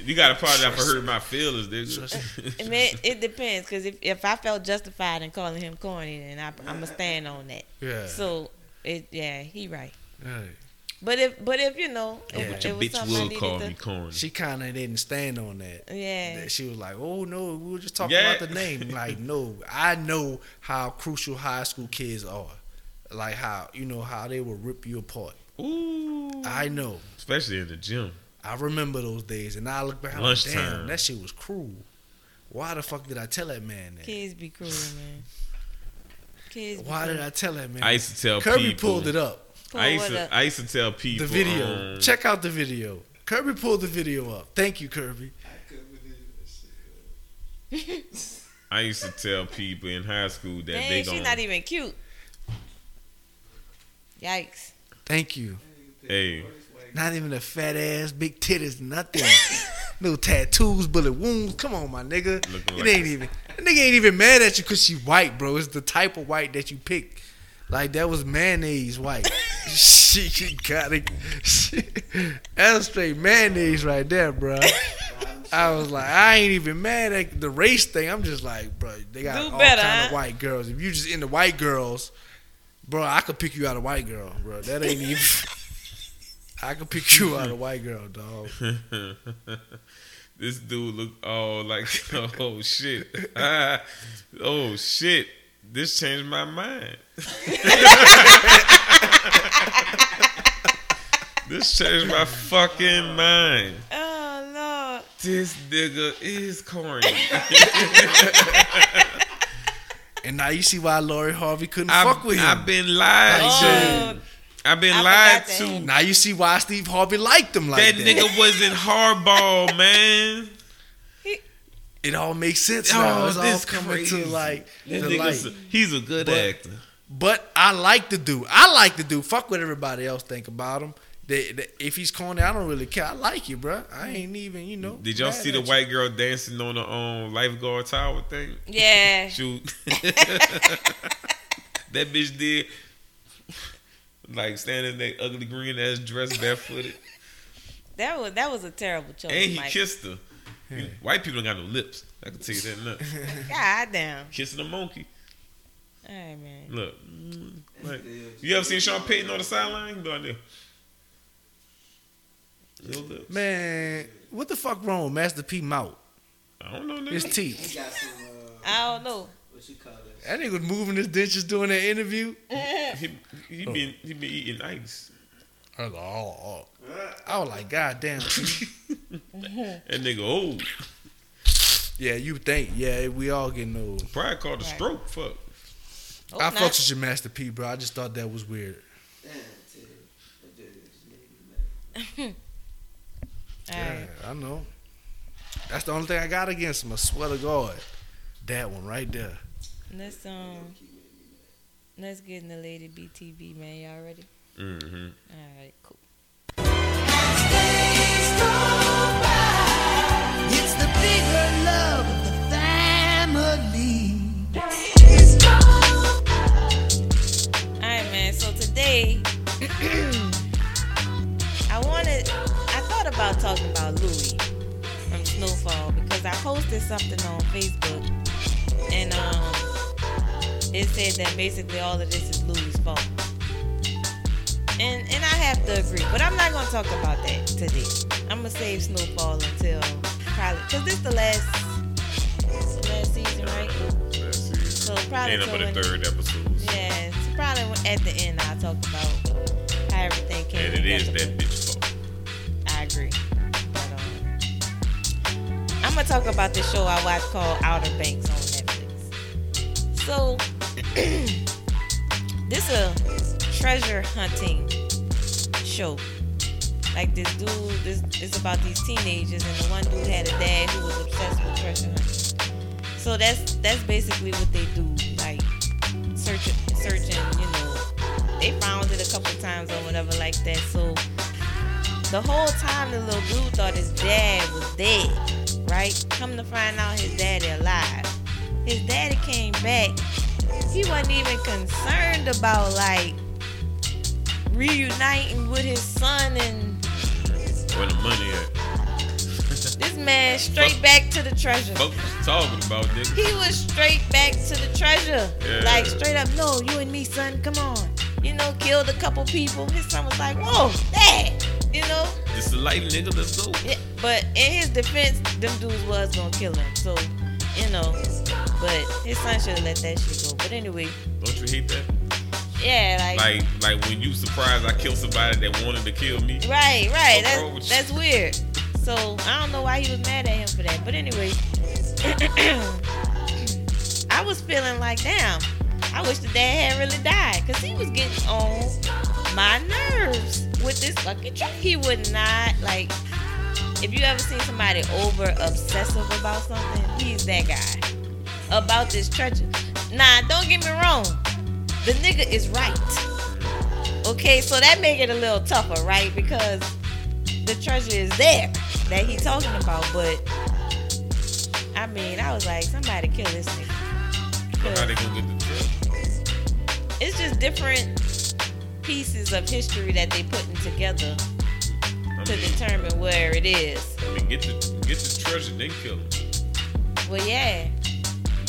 You gotta apologize for hurting my feelings, nigga.
I mean, it depends. Because if, if I felt justified in calling him corny, then I, I'm gonna stand on that.
Yeah.
So it, yeah, he right.
Right.
But if, but if you know,
Yeah.
if
But
Your
was
bitch
something I
will call
to,
me corny.
She kind of didn't stand on that.
yeah,
She was like, "Oh no, we were just talking
Yeah.
about the name." Like, (laughs) no, I know how crucial high school kids are. Like how you know how they will rip you apart.
Ooh.
I know.
Especially in the gym.
I remember those days, and now I look back. I'm like, Damn, that shit was cruel. Why the fuck did I tell that man that?
kids be cruel, man. Kids. Be
Why
cruel.
did I tell that man?
I used to tell people.
Kirby
people.
pulled it up.
Pull
I used to.
up?
I used to tell people
The video.
um,
Check out the video. Kirby pulled the video up. Thank you, Kirby.
I couldn't believe that shit.
I used to tell people in high school that
Dang,
they
she's
gonna.
not even cute. Yikes.
Thank you.
Hey.
Not even a fat ass, big titties, nothing. (laughs) no tattoos, bullet wounds. Come on, my nigga.
Looking
it
like-
ain't even. The nigga ain't even mad at you because she white, bro. It's the type of white that you pick. Like that was mayonnaise white. she, (laughs) she got it. (laughs) That's straight mayonnaise right there, bro. I was like, I ain't even mad at the race thing. I'm just like, bro, they got
Do
all
better,
kind of white girls. If you just into white girls, bro, I could pick you out a white girl, bro. That ain't even. I could pick you out a white girl, dog. (laughs)
this dude look all like (laughs) oh shit. (laughs) oh shit. This changed my mind. this changed my fucking mind.
Oh Lord.
This nigga is corny.
And now you see why Lori Harvey couldn't fuck
I've,
with him.
I've been lied
Oh,
to. I've been
I
lied to.
that.
now you see why Steve Harvey liked him like
That
that.
nigga was in hardball, (laughs) man.
It all makes sense
Oh,
now. It's all coming
crazy.
to like
This
the light.
a, he's a good
But-
actor.
But I like the dude. I like the dude. Fuck what everybody else think about him. They, they- if he's corny, I don't really care. I like you, bro. I ain't even, you know.
Did y'all see the
at you.
white girl dancing on the um, lifeguard tower thing?
Yeah. (laughs)
Shoot. (laughs) that bitch did. Like standing in that ugly green ass dress barefooted. (laughs)
That was that was a terrible choice,
and he
Mike.
kissed her. White people don't got no lips. I can tell you that now. (laughs)
God damn.
Kissing a monkey.
Hey man.
Look. mm, Like, you ever seen Sean Payton on the sideline? He be like this.
Man, what the fuck wrong with Master P mouth?
I don't know,
His teeth.
Some, uh,
I don't know.
what you call that?
That nigga was moving his dentures during that interview. Eh.
He, he oh. been he been eating ice.
I was like, oh, oh. I was like, God damn. P. (laughs)
That nigga old.
yeah, you think. Yeah, we all getting old.
Probably called a
Right.
stroke. Fuck.
Hope
I oh,
not.
fucks with your Master P, bro. I just thought that was weird.
Damn, Ted. That just made me mad.
All
Yeah,
right.
I know. That's the only thing I got against him. I swear to God. That one right there.
Let's um. Let's get in the lady BTV, man. Y'all ready?
Mm-hmm.
All right, cool.
It's the bigger love of the family.
All right, man. So today, (clears throat) I wanted, I thought about talking about Louis from Snowfall because I posted something on Facebook, and um, it said that basically all of this is Louis' fault. And and I have to agree, but I'm not gonna talk about that today. I'm gonna save Snowfall until probably because this the last the last season, right?
Let's see.
So probably
End up in the third episode.
Yeah, so probably at the end I'll talk about how everything came.
And it is that
but
bitch fault.
I agree. But um, I'm gonna talk about the show I watched called Outer Banks on Netflix. So (clears throat) this a treasure hunting show. Like this dude, this it's about these teenagers, and the one dude had a dad who was obsessed with treasure hunting. So that's that's basically what they do, like searching, searching. You know, they found it a couple times or whatever like that. So the whole time the little dude thought his dad was dead, right? Come to find out his daddy alive. His daddy came back. He wasn't even concerned about like reuniting with his son and
Where the money at?
this man (laughs) straight back to the treasure.
Was talking about, nigga.
He was straight back to the treasure.
Yeah.
Like straight up, no, you and me, son, come on. You know, killed a couple people. His son was like, whoa, dad. You know?
Just a light nigga, let's go.
Yeah, but in his defense, them dudes was gonna kill him. So, you know, but his son should have let that shit go. But anyway,
Don't you hate that?
yeah, like,
Like, like when you surprised I killed somebody that wanted to kill me.
right, right.
What's wrong with
That's that's weird. So I don't know why he was mad at him for that. But anyway, (clears throat) I was feeling like, damn, I wish the dad had really died because he was getting on my nerves with this fucking truck. He would not like. If you ever seen somebody over obsessive about something, he's that guy. About this treasure. Nah, don't get me wrong. The nigga is right. Okay, so that make it a little tougher, right? Because the treasure is there that he talking about, but I mean, I was like, somebody kill this nigga.
They gonna get the truck?
It's just different pieces of history that they putting together to
mean,
determine where it is.
I mean, get the get the treasure, then kill him.
Well, yeah.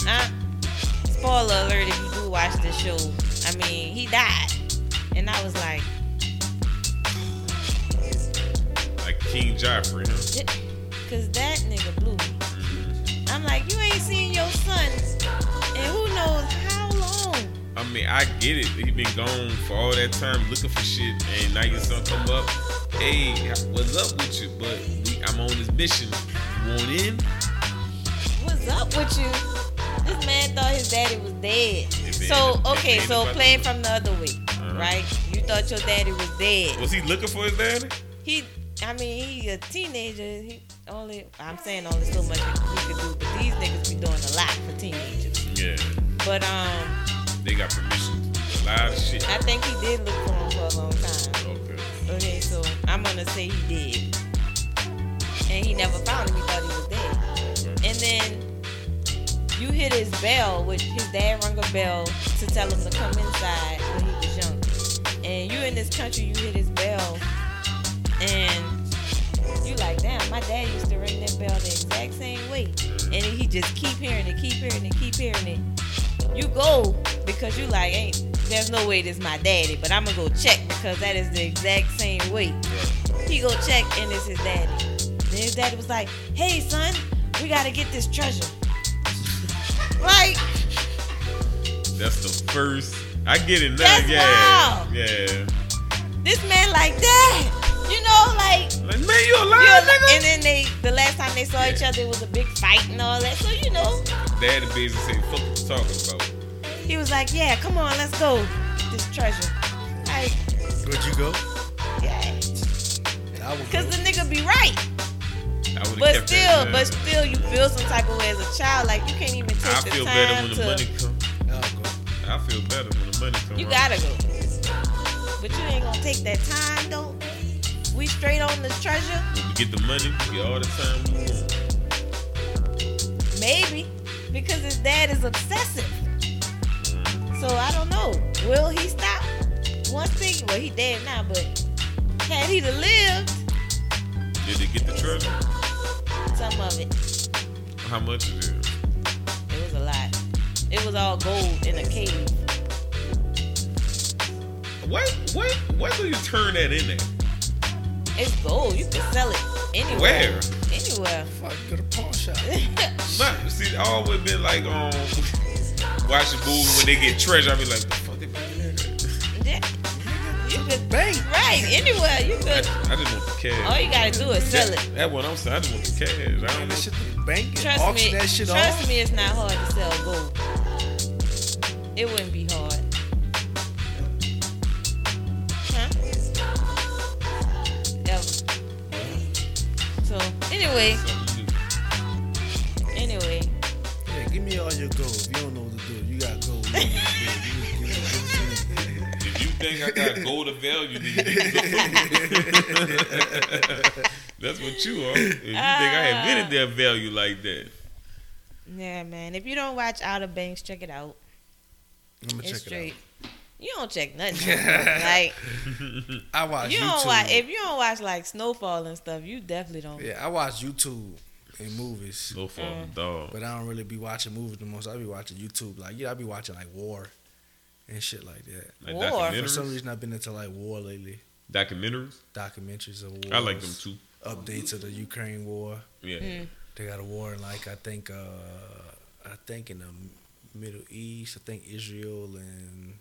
Uh, spoiler alert if you do watch the show. I mean, he died. And I was like,
Like King Joffrey, huh?
because that nigga blew me. I'm like, you ain't seen your son and who knows how long.
I mean, I get it. He been gone for all that time looking for shit, and now your son come up. Hey, what's up with you? But we, I'm on this mission. You want in?
What's up with you? This man thought his daddy was dead. So okay, so play it from the other way,
Uh-huh.
right? You thought your daddy was dead.
Was he looking for his daddy?
He, I mean, he a teenager. He only, I'm saying only so much he could do, but these niggas be doing a lot for teenagers.
Yeah,
But um,
they got permission to do a lot of shit.
I think he did look for him for a long time. I'm gonna say he did, and he never found him. He thought he was dead. And then you hit his bell, which his dad rung a bell to tell him to come inside when he was young. And you in this country, you hit his bell, and you like, damn, my dad used to ring that bell the exact same way. And he just keep hearing it, keep hearing it, keep hearing it. You go because you like, ain't there's no way this is my daddy, but I'm gonna go check because that is the exact same way. He go check and it's his daddy. Then his daddy was like, hey son, we gotta get this treasure. (laughs) Like,
That's the first. I get it now.
That's
yeah.
wild.
Yeah.
this man like that. You know, like
Like, man, you alive, nigga?
and then they the last time they saw each other it was a big fight and all that. So you know,
Daddy basically say, "Fuck what you talking about."
he was like, Yeah, come on, let's go. This treasure. Like,
Would you go?
yeah. Cause
go.
the nigga be right. But still, but still you feel some type of way as a child. Like you can't even take
I
the
feel
time
better when the money come.
I'll go.
I feel better when the money come.
You
right?
gotta go. But you ain't gonna take that time though. We straight on the treasure?
When we get the money, we get all the time we want.
Maybe. Because his dad is obsessive. So I don't know. Will he stop? One thing, well he dead now, but had he to lived,
Did they get the treasure?
some of it.
how much it is.
It It was a lot. It was all gold in a cave.
What what what do you turn that in there?
It's gold. You can sell it anywhere.
Where?
Anywhere.
Fuck, go to pawn shop. (laughs)
My, see, I always been like um watching movies when they get treasure. I be like,
could
Bank.
right anywhere. You
I,
could.
I just want the cash.
All you gotta do is sell
that,
it.
That's what I'm saying. I just want the cash. I
Man,
don't
that shit to the bank
Trust me.
that shit
trust
off.
me, it's not hard to sell gold. It wouldn't be hard. Huh? Ever. So anyway,
Something to do.
anyway,
Yeah, give me all your gold. If you don't know what to do, you got gold. (laughs)
think I got gold of value, then you need to go. That's what you are. If you think I have any damn value like that.
yeah, man. If you don't watch Outer Banks, check it out.
I'm gonna
It's
check
straight.
it out.
You don't check nothing. (laughs) like.
I watch
you
YouTube.
don't watch if you don't watch like Snowfall and stuff. You definitely don't.
yeah, I watch YouTube and movies,
No for
Mm.
dog.
but I don't really be watching movies the most. I be watching YouTube. Like yeah, I be watching like war and shit like that.
Like
War.
For some reason, I've been into like war lately.
Documentaries.
Documentaries of war.
I like them too.
Updates of the Ukraine war.
Yeah.
Mm.
They got a war in like I think uh I think in the Middle East. I think Israel and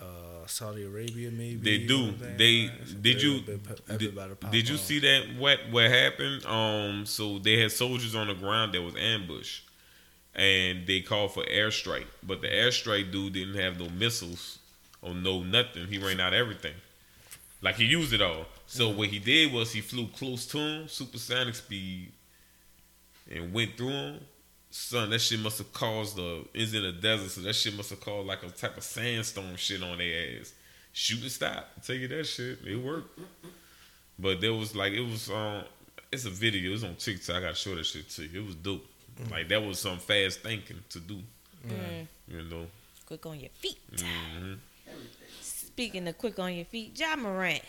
uh Saudi Arabia maybe.
They do. They
It's
did you
bit- bit-
did, did you see that what what happened? Um, so they had soldiers on the ground that was ambush, and they called for airstrike, but the airstrike dude didn't have no missiles or no nothing. He ran out everything, like he used it all. So what he did was he flew close to him, supersonic speed, and went through him. Son, that shit must have caused the. Is in a desert, so that shit must have caused like a type of sandstorm shit on their ass. Shoot and stop. Tell you that shit, it worked. But there was like it was um, it's a video. It's on TikTok. I gotta show that shit to you. It was dope. Like that was some fast thinking to do.
Mm.
You know.
Quick on your feet.
hmm
Speaking of quick on your feet, Ja Morant.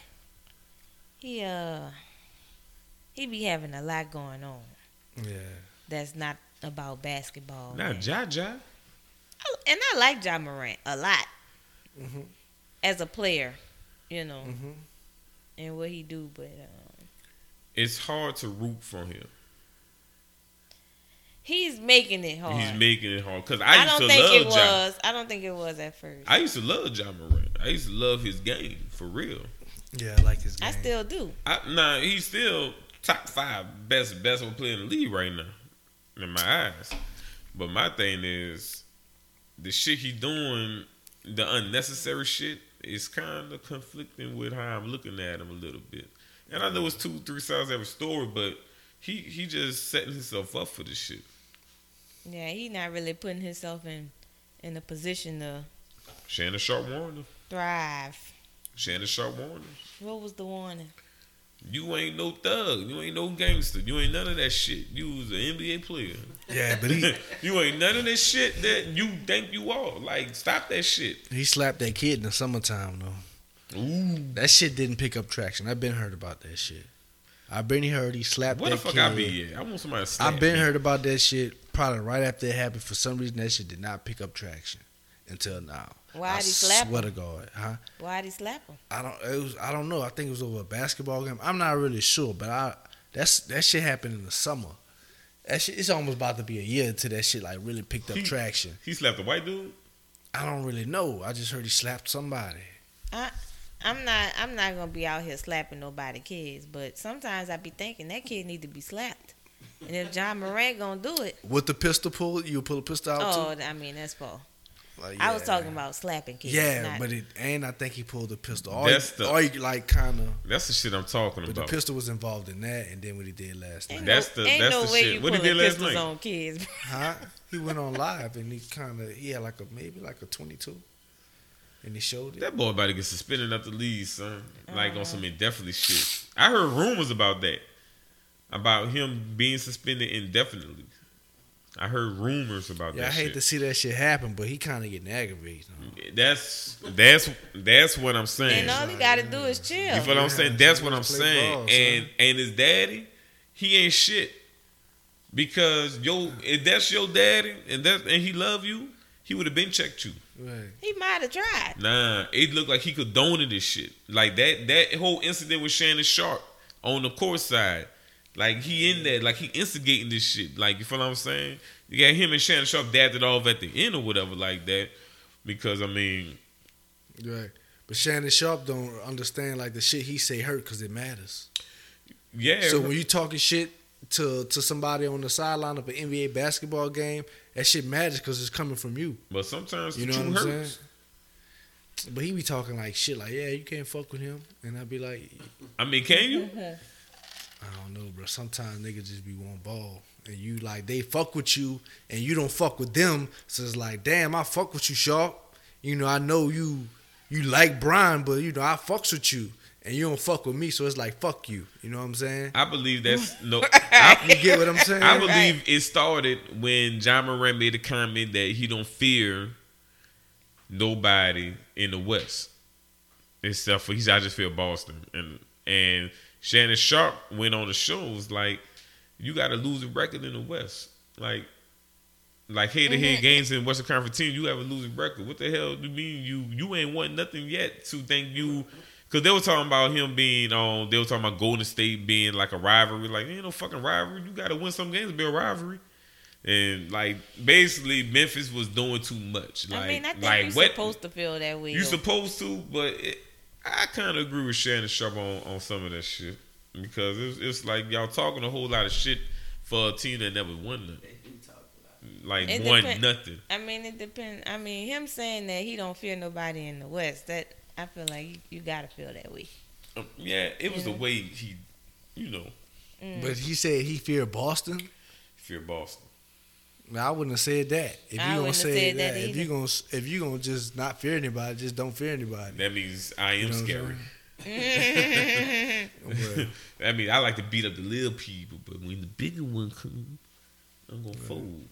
He uh he be having a lot going on
Yeah.
that's not about basketball.
Nah,
man.
Ja Ja.
I- and I like Ja Morant a lot
Mhm.
as a player, you know,
Mhm.
and what he do. But um,
It's hard to root for him.
He's making it hard.
He's making it hard because I
I,
used
don't
to
think it
love Ja.
was. I don't think it was at first.
I used to love Ja Morant. I used to love his game for real.
Yeah, I like his game.
I still do.
I, nah, he's still top five best basketball player in the league right now, in my eyes. But my thing is, the shit he doing, the unnecessary shit, is kind of conflicting with how I'm looking at him a little bit. And I know it's two, three sides of every story, but he he just setting himself up for this shit.
Yeah, he's not really putting himself in in a position to
Shannon Sharpe warned him.
thrive.
Shannon Sharpe warned him.
What was the warning?
You ain't no thug. You ain't no gangster. You ain't none of that shit. You was an NBA player.
Yeah, but he (laughs)
you ain't none of that shit that you think you are. Like, stop that shit.
he slapped that kid in the summertime though.
Ooh.
That shit didn't pick up traction. I've been heard about that shit. I've been heard he slapped
Where the
that
fuck
kid.
I be at? I want somebody to slap
I've been
me.
heard about that shit probably right after it happened. For some reason, that shit did not pick up traction until now.
Why
I
did he slap
swear
him?
to God, huh?
Why'd he slap him?
I don't. It was. I don't know. I think it was over a basketball game. I'm not really sure, but I. That's that shit happened in the summer. That shit. It's almost about to be a year until that shit like really picked up
He-
traction.
He slapped a white dude?
I don't really know. I just heard he slapped somebody.
I'm not. I'm not gonna be out here slapping nobody kids, but sometimes I be thinking that kid need to be slapped. And if Ja Morant gonna do it,
With the pistol pull, you pull a pistol out
oh,
too.
I mean that's for.
Like,
I was talking about slapping kids.
Yeah,
not-
but it and I think he pulled the pistol. Or,
That's
he,
the-
or he like kind of.
That's the shit I'm talking
But the pistol was involved in that, and then what he did last
ain't
night.
That's
no,
the-
ain't
that's
no
the
way
shit.
you
What he did last
pistols
night?
on kids.
Huh? (laughs) He went on live and he kind of he had like a maybe like a 22, and he showed it.
That boy about to get suspended out the league, son. Like
Uh-huh.
on some indefinite shit. I heard rumors about that. About him being suspended indefinitely. I heard rumors about
Yeah,
that
I hate
shit.
to see that shit happen, but he kind of getting aggravated. huh?
That's that's that's what I'm saying.
and all he gotta do is chill.
You feel what I'm saying? That's what I'm saying.
ball, son.
and and his daddy, he ain't shit. Because yo, if that's your daddy and that and he love you, he would have been checked you.
Right.
He might have tried.
Nah, it looked like he condoned this shit. Like that that whole incident with Shannon Sharpe on the court side. Like he in there, like he instigating this shit. Like you feel what I'm saying? You got him and Shannon Sharpe dabbed it off at the end or whatever like that. Because I mean,
Right. But Shannon Sharpe don't understand like the shit he say hurt because it matters.
yeah.
So when you talking shit to to somebody on the sideline of an NBA basketball game, that shit matters because it's coming from you.
but sometimes
You know what I'm
truth
saying? But he be talking like shit, like yeah, you can't fuck with him, and I'd be like,
I mean, can you? (laughs)
I don't know, bro. Sometimes niggas just be one ball, and you like they fuck with you, and you don't fuck with them. So it's like, damn, I fuck with you, Sharpe. You know, I know you you like Brian, but you know I fucks with you, and you don't fuck with me. So it's like fuck you. You know what I'm saying?
I believe that's (laughs) no. I,
You get what I'm saying?
I believe it started when Ja Morant made a comment that he don't fear nobody in the West except for he's I just fear Boston and and Shannon Sharpe went on the show was like you got to lose a record in the West. Like like head to head mm-hmm. games in Western Conference team you have a losing record. What the hell do you mean you you ain't won nothing yet to think you? Because they were talking about him being on they were talking about Golden State being like a rivalry. Like ain't no fucking rivalry. You got to win some games to be a rivalry. And like basically Memphis was doing too much. Like
I mean, I think
like
you're
what
supposed to feel that way.
you
though.
supposed to, but it, I kind of agree with Shannon Sharpe on, on some of that shit because it's, it's like y'all talking a whole lot of shit for a team that never won nothing.
They do talk a lot.
Like
It
won
depend-
nothing.
I mean, it depends. I mean, him saying that he don't fear nobody in the West. That I feel like you, you gotta feel that way.
Um, yeah, it was the way he, you know,
Mm.
But he said he feared Boston.
fear Boston.
Now, I wouldn't have said that. If you
I
gonna say that,
that
if you
either.
gonna if you gonna just not fear anybody, just don't fear anybody.
That means I am
You know
scary. (laughs)
But, (laughs)
I mean, I like to beat up the little people, but when the bigger one comes, I'm gonna fold.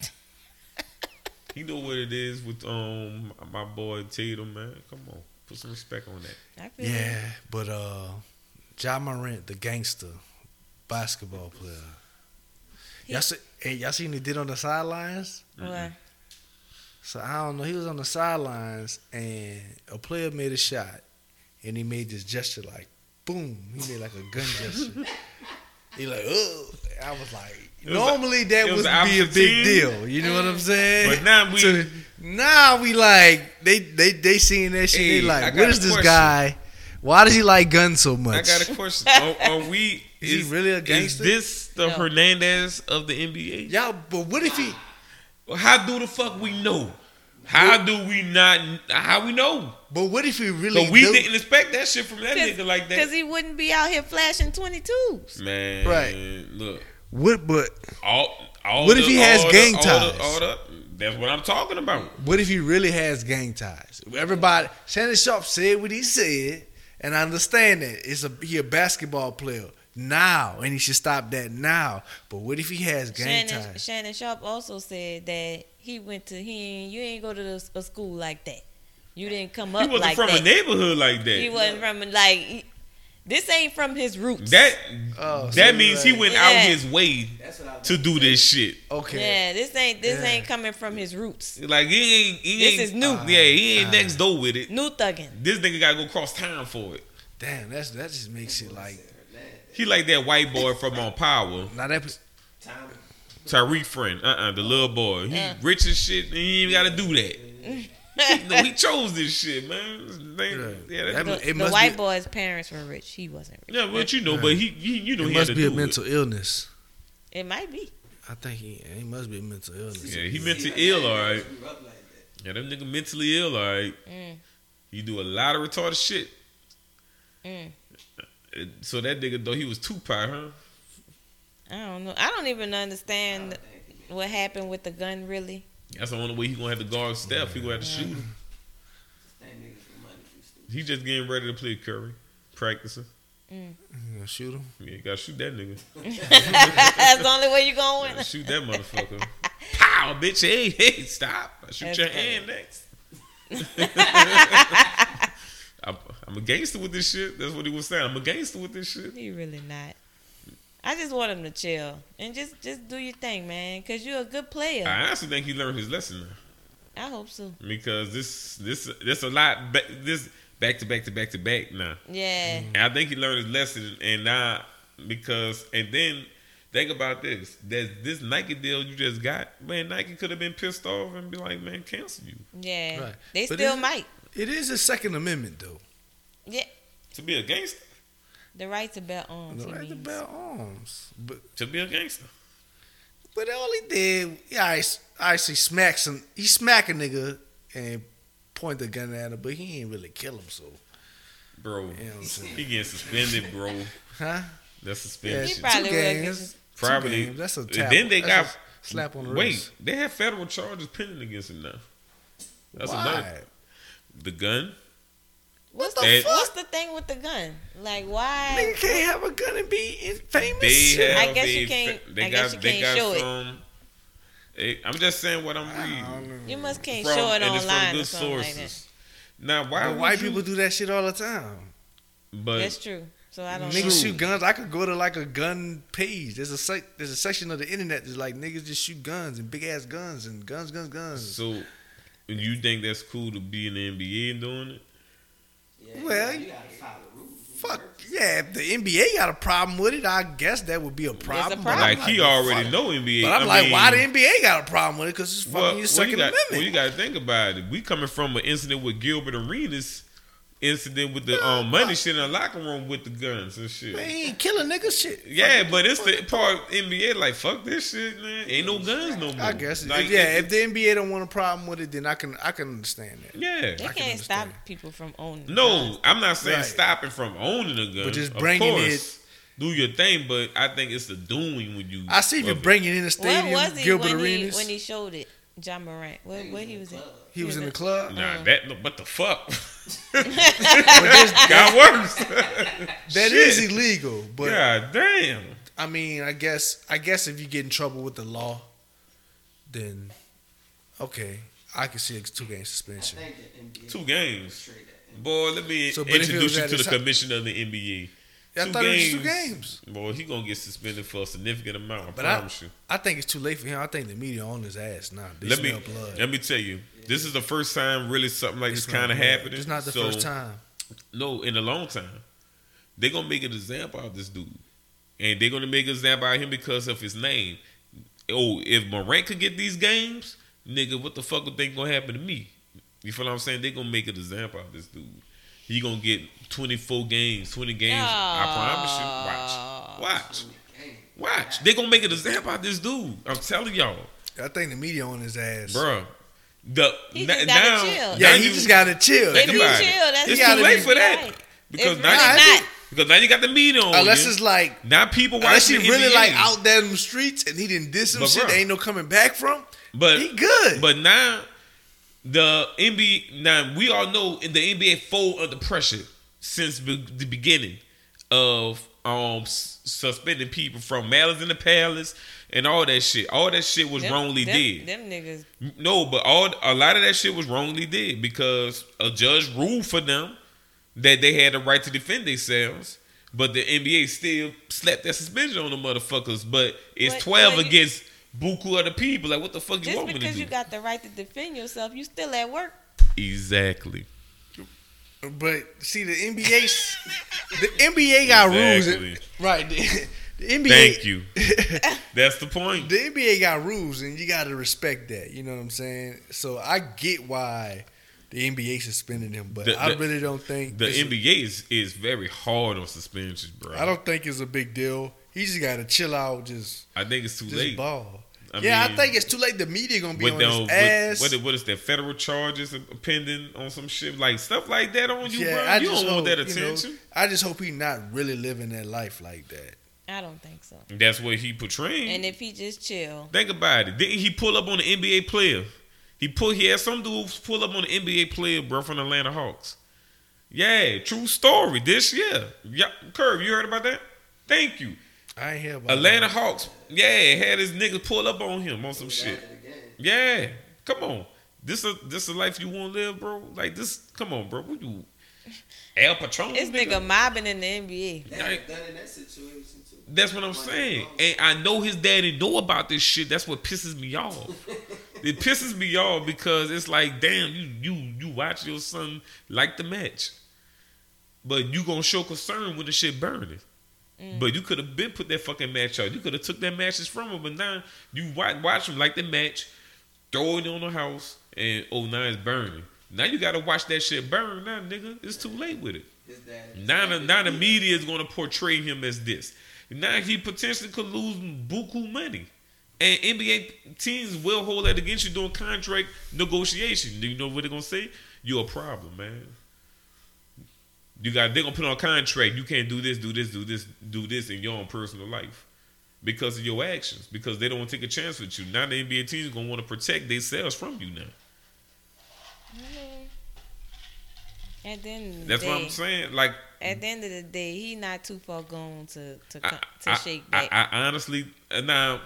(laughs) you know what it is with um my boy Tatum, man. Come on, put some respect on that.
I feel
yeah, but uh, Ja Morant, the gangster basketball player.
He-
Y'all see, hey, y'all seen what he did on the sidelines?
that. Well,
So I don't know. He was on the sidelines and a player made a shot, and he made this gesture like, boom. He made like a gun gesture. (laughs) he like, oh. I was like,
was
normally that would be a big deal. You know what I'm saying?
But now we-
So now we like they they they seeing that shit.
Hey,
they like,
got
what
a
is this
question.
guy? Why does he like guns so much?
I got a question. are, are we?
Is he really a gangster?
Is this the
No.
Hernandez of the NBA?
Y'all, but what if he?
How do the fuck we know? How do we not? How we know?
But what if he really?
So we
do-
didn't expect that shit from that nigga like that.
because he wouldn't be out here flashing 22s.
Man,
Right.
Look,
What? But
all, all
What if he has
all
gang
all
ties?
all the, that's what I'm talking about.
What if he really has gang ties? Everybody, Shannon Sharpe said what he said, and I understand that it's a he a basketball player now, and he should stop that now. But what if he has gang
Shannon,
ties?
Shannon Sharpe also said that he went to he you ain't go to the, a school like that. You didn't come up.
He
up
wasn't
like
from
that.
a neighborhood like that.
He wasn't from like he- this ain't from his roots.
that
Oh,
that
you
means he
right.
went out his way
That's what I was
to do this shit.
Okay,
yeah, this ain't this
Yeah.
ain't coming from his roots.
Like he ain't. He
This
ain't,
is new.
Yeah, he ain't
Ah.
next door with it.
New thuggin.
This nigga gotta go cross town for it.
damn, that's that just makes it like
He like that white boy from on Power,
now that
time.
Tariq friend. Uh uh the little boy. He
Yeah.
rich as shit. And he ain't gotta do that. (laughs) no, he chose this shit, man. They-
Right.
Yeah, that,
That
The,
It
the
must
white
be-
boy's parents were rich. He wasn't rich.
yeah, but you know, but he, he you know,
it
he
must
had to
be a
do
mental illness.
It might be.
I think he he must be a mental illness.
Yeah, he mentally ill, all right.
Grew up like that.
Yeah, them nigga mentally ill, all right.
Mm.
He do a lot of retarded shit.
Mm.
So that nigga though he was Tupac, huh?
I don't know. I don't even understand
I
what happened with the gun. Really,
That's the only way he gonna have to guard Steph. He gonna have to shoot him.
stand niggas for money. you stupid.
He just getting ready to play Curry, practicing.
Mm. You shoot him?
Yeah, you gotta shoot that nigga. (laughs)
that's the only way you gonna
Gotta
win.
shoot that motherfucker. (laughs) Pow, bitch! Hey, hey, stop! I shoot
That's
your
funny.
hand next. (laughs) I'm, I'm a gangster with this shit. That's what he was saying. I'm a gangster with this shit.
He really not. I just want him to chill and just just do your thing, man. Cause you're a good player.
I honestly think he learned his lesson now
I hope so.
because this this this a lot this back to back to back to back now.
Yeah. Mm-hmm.
And I think he learned his lesson, and now because and then think about this: that this Nike deal you just got, man, Nike could have been pissed off and be like, man, cancel you
Yeah.
Right.
They
But
still might.
It is a Second Amendment though.
Yeah.
to be a gangster,
The right to bear arms.
The
he
right to bear arms, but
to be a gangster.
but all he did, yeah, I, I actually smack some. He smack a nigga and point the gun at him, but he ain't really kill him. So,
Bro,
you know what I'm saying?
he getting suspended, bro.
Huh?
That's
Yeah,
suspended.
He
two
probably will get
games. Two
Probably.
games. That's a tap.
then they
That's
got-
a slap on the
Wait,
wrist.
they have federal charges pending against him now. That's
Why?
another. The gun.
What's the
the
They-
What's the thing with the gun? Like why?
Nigga can't have a gun and be famous.
They have.
I guess
a
you can't-
They
I
got.
guess you
they
can't
got
show it.
eh, I'm just saying what I'm reading.
You must can't
From-
show it
and it's from
online or
good
something like that.
Now, why
But white
you-
people do that shit all the time.
But
That's true. So I don't
Niggas
know.
shoot guns. I could go to like a gun page. There's a site. There's a section of the internet that's like niggas just shoot guns and big ass guns and guns, guns, guns.
so, you think that's cool to be in the NBA and doing it?
Yeah,
Well,
you gotta follow the rules.
Fuck yeah! If the NBA got a problem with it, I guess that would be a problem. but
problem.
I'm
Like he
fuck-
already know NBA.
But I'm
I
like,
mean,
why the NBA got a problem with it? Because it's fucking
Well,
your
well,
Second
you got,
Amendment.
well, you got to think about it. We coming from an incident with Gilbert Arenas, incident with the um, money shit in the locker room with the guns and shit.
Man, he ain't killing niggas shit.
Yeah, but it's the part NBA like fuck this shit, man. Ain't no guns no more.
I guess.
Like,
yeah, if the NBA don't want a problem with it, then I can I can understand that.
yeah.
They
I can
can't stop people from owning.
No,
guns.
I'm not saying
Right.
stopping from owning a gun,
But just
Of
bringing
course, Do your thing, but I think it's the doing when you.
I see you
bringing it.
in the
Where
stadium,
was he
Gilbert
when he
Arenas.
when he showed it? Ja Morant. Where, where he was at?
He was in the club.
Nah, that no, what the fuck? (laughs)
But this- (laughs)
Got worse. (laughs)
that is illegal. But
God damn.
I mean, I guess I guess if you get in trouble with the law, then okay, I can see a two game suspension.
think the NBA
Two games. Boy, let me
So, but if it
introduce
was
you
at
to
his
the
hou-
commissioner of the NBA.
I
Two
thought it was two games.
Boy, he gonna get suspended for a significant amount. I
But I,
promise you.
I think it's too late for him. I think the media on his ass now. They
Let me
blood.
let me tell you. This is the first time really something like
They
this kind of happening.
It's not the
So,
first time.
No, in a long time. They're gonna make an example out of this dude. And they're gonna make an example out of him because of his name. Oh, if Morant could get these games, nigga, what the fuck would think gonna happen to me? You feel what I'm saying? They're gonna make an example out of this dude. He gonna get 24 games, 20 games. I promise you. Watch. Watch. Watch. They gonna make an example out this dude. I'm telling y'all.
I think the media on his ass.
Bruh. The
He
na-
just gotta
now,
chill.
Yeah,
now
he
you-
just got to chill.
Think
If he
about it.
chill, that's
It's
gotta
too late
be-
for that.
Right.
Because
It's
now,
really
you-
not.
because now you got the media on
Unless
you.
it's like,
now people
unless he
watching
really
NBA.
like out there in the streets and he didn't diss him
But
shit,
bruh.
there ain't no coming back from.
But
he good.
But now the NBA now we all know in the NBA fold under pressure since be- the beginning of um suspending people from malice in the palace and all that shit. All that shit was
Them-
wrongly
them,
did.
Them niggas.
No, but all a lot of that shit was wrongly did because a judge ruled for them that they had the right to defend themselves. But the NBA still slapped that suspension on the motherfuckers. But it's
But-
twelve
but
against buku other people. Like what the fuck you want me to do?
Just because you got the right to defend yourself, you still at work.
exactly.
But see, the NBA, the NBA got
Exactly.
rules, right? The, the NBA.
Thank you. (laughs) That's the point.
The NBA got rules, and you got to respect that. You know what I'm saying? So I get why the NBA suspended him, but
The-
I really don't think
The NBA is, is very hard on suspensions, bro.
I don't think it's a big deal. He just got to chill out, just
I think it's too late.
ball.
I
yeah,
mean,
I think it's too late. The media gonna be on
them,
his
with-
ass.
what, is- what is that? Federal charges pending on some shit like stuff like that on you,
yeah,
bro.
I
you
just
don't want
hope,
that
you know,
attention.
I just hope he not really living that life like that.
I don't think so.
That's what he portraying.
And if he just chill,
Think about it. Didn't he pull up on the NBA player? He pull. He had some dudes pull up on the NBA player, bro, from the Atlanta Hawks. Yeah, true story. This year, yeah, Curve, you heard about that? Thank you.
I ain't hear about
Atlanta
that.
Hawks, yeah, had his niggas pull up on him on some shit.
After the game.
Yeah, come on. This a this a life you want to live, bro. Like this, come on, bro. What you Al Patron.
This nigga mobbing in the NBA.
That, that in that situation too.
That's what I'm saying. Oh. And I know his daddy know about this shit. That's what pisses me off. (laughs) it pisses me off because it's like, damn, you you you watch your son like the match. But you gonna show concern when the shit burning. Mm. But you could have been put that fucking match out. You could have took that matches from him, but now you watch, watch him like the match, throw it on the house, and oh now it's burning. Now you gotta watch that shit burn. Now nigga, it's too late with it.
His dad.
Now the, now the media is going to portray him as this. Now he potentially could lose buku money. And NBA teams will hold that against you during contract negotiation. Do you know what they're going to say? You're a problem, man. You got they're gonna put on a contract. You can't do this, do this, do this, do this in your own personal life because of your actions. Because they don't want to take a chance with you. Now the NBA teams gonna want to protect themselves from you now.
At the end of the
That's
day,
what I'm saying. Like
At the end of the day, he not too far gone to to
I,
to
I-
shake back.
I honestly uh, now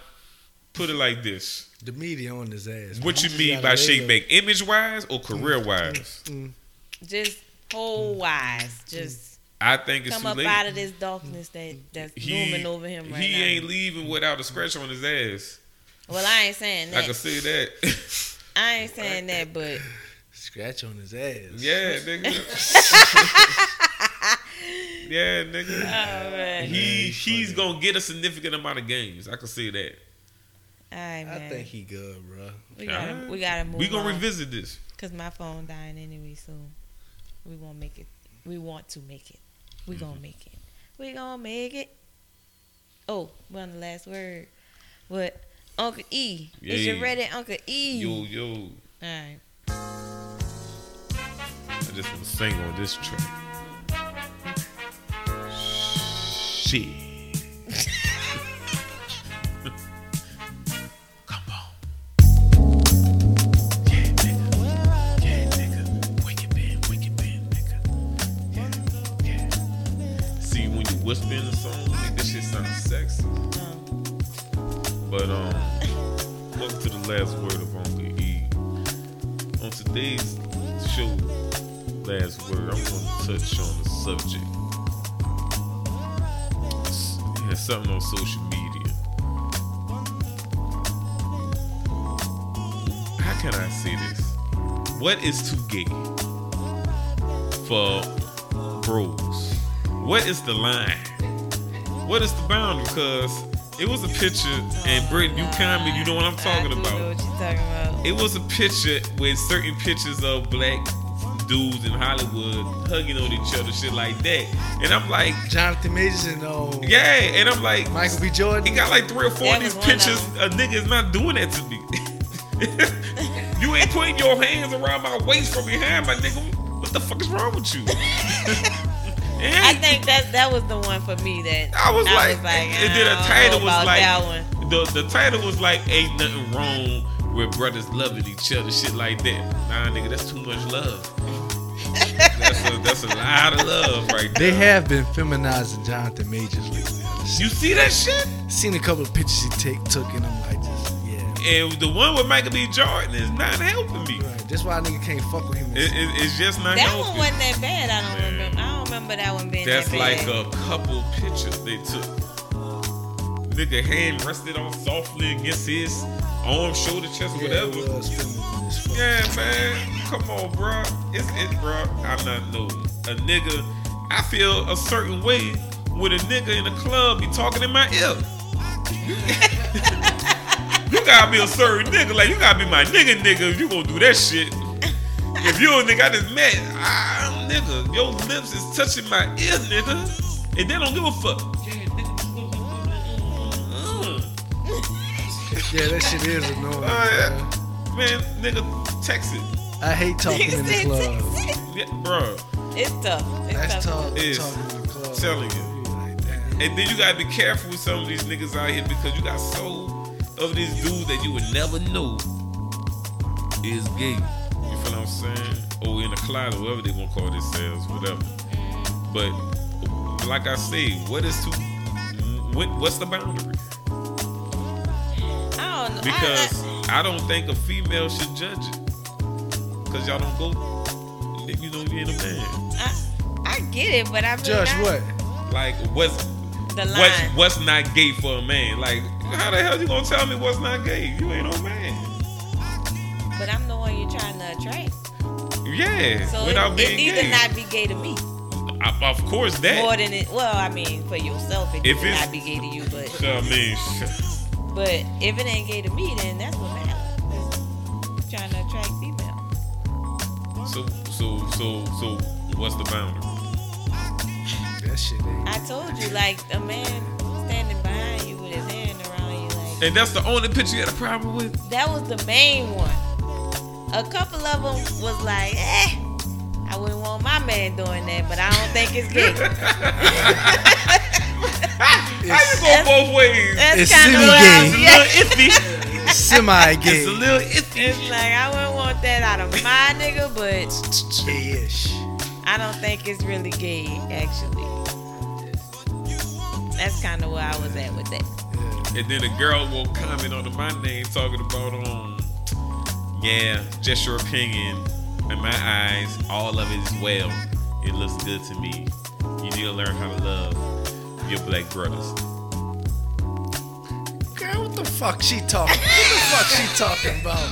put it like this.
The media on his ass.
What
man.
you mean by shake back? Image wise or career wise?
Mm,
just whole wise, just
I think it's
come
too
up
late.
out of this darkness that that's looming over him right
he
now.
ain't leaving without a scratch on his ass.
well, I ain't saying that.
I can see that. (laughs)
I ain't saying that, but (laughs)
Scratch on his ass.
yeah, nigga. (laughs) yeah, nigga.
all right,
He
he's
he's gonna get a significant amount of games. I can see that.
all right,
I think he good, bro.
we gotta
Alright.
we gotta move.
We gonna
on.
revisit this.
Cause my phone dying anyway, so we won't make it. We want to make it. We
Mm-hmm.
gonna make it. We gonna make it. Oh, we're on the last word. What? Uncle E. yeah. Is you ready, Uncle E?
Yo yo.
All right.
I just want to sing on this track. Shit. See, when you whisper in the song, make this shit sound sexy. But um, welcome to the last word of Uncle E. On today's show, last word, I'm to touch on the subject. It's- yeah, something on social media. How can I say this? What is too gay for bros? What is the line? What is the boundary? Because it was a picture, and Britt, you comment, you know what I'm talking
I do
about
Know what you talking about?
it was a picture with certain pictures of black dudes in Hollywood hugging on each other, shit like that. And I'm like,
Jonathan Majors and uh,
yeah. And I'm like,
Michael B. Jordan.
he got like three or four
That
of these
was of
pictures. A nigga is not doing that to me. (laughs) you ain't putting your hands around my waist from behind, my nigga. What the fuck is wrong with you? (laughs) And
I think that that was the one for me. That
I was like,
like,
and then the
oh,
title was like,
that one.
the the title was like, ain't nothing wrong with brothers loving each other, shit like that. Nah, nigga, that's too much love. that's a that's a lot of love right there.
They have been feminizing Jonathan Majors lately.
You see that shit?
seen a couple of pictures he take took, and I'm like, just yeah.
And the one with Michael B. Jordan is not helping me.
Right. That's why a nigga can't fuck with him.
It, it, it's just not
That
helping.
one wasn't that bad. I don't
Man.
remember. I don't remember that one being
That's
that
like
bad.
a couple pictures they took. Nigga hand rested on softly against his arm, shoulder, chest,
yeah,
whatever.
it was feminine as fuck.
Yeah, man. Come on, bro. It's it, bro. I'm not no a nigga. I feel a certain way with a nigga in the club be talking in my ear. (laughs) you gotta be a certain nigga. Like you gotta be my nigga, nigga. If you gonna do that shit. (laughs) If you a nigga I just met, ah, nigga, your lips is touching my ear, nigga, and they don't give a fuck.
Yeah, that shit is annoying.
Oh,
man.
yeah. Man, nigga, text it.
I hate talking in the
Nigga said
club.
Yeah, bro.
It's tough. It's
That's
tough.
tough.
Is.
Talking in the club.
Telling you.
You like, damn.
And then you gotta be careful with some of these niggas out here because you got so of these dudes that you would never know is gay. You feel what I'm saying? Or in the closet, whatever they want to call themselves, whatever. But like I say, what is too? What, what's the boundary?
I don't know. I-
Because I, don't think a female should judge it. Cause y'all don't go, you know, you ain't a man.
I, I get it, but I mean,
Judge
I-
what?
Like what's
The line.
what's what's not gay for a man? Like how the hell you gonna tell me what's not gay? You ain't no man.
But I'm the one you're trying to attract.
Yeah,
So
without
it, it
being
need
gay.
to not be gay to me.
I- of course that.
More than it. Well, I mean, for yourself, it
If it's-
not be gay to you. But
I mean, (laughs)
but if it ain't gay to me, then that's what matters. Trying to attract female.
so so so so what's the boundary?
That shit ain't.
I told you, like a man standing behind you with his hand around you, like
And that's the only picture you had a problem with.
that was the main one. A couple of them was like, eh. I wouldn't want my man doing that, but I don't think it's gay. (laughs)
How you go both ways?
That's
It's
kind of what I was. (laughs)
semi-gay.
Yeah.
iffy.
Semi gay.
It's a little iffy.
It's like I wouldn't want that out of my nigga, but
Gay-ish.
I don't think it's really gay, actually. That's kind of where I was at with that.
And then a girl will comment on my name talking about um yeah, just your opinion. In my eyes, all of it is well. It looks good to me. You need to learn how to love your black brothers.
Girl, what the fuck she talking? What the fuck she talking about?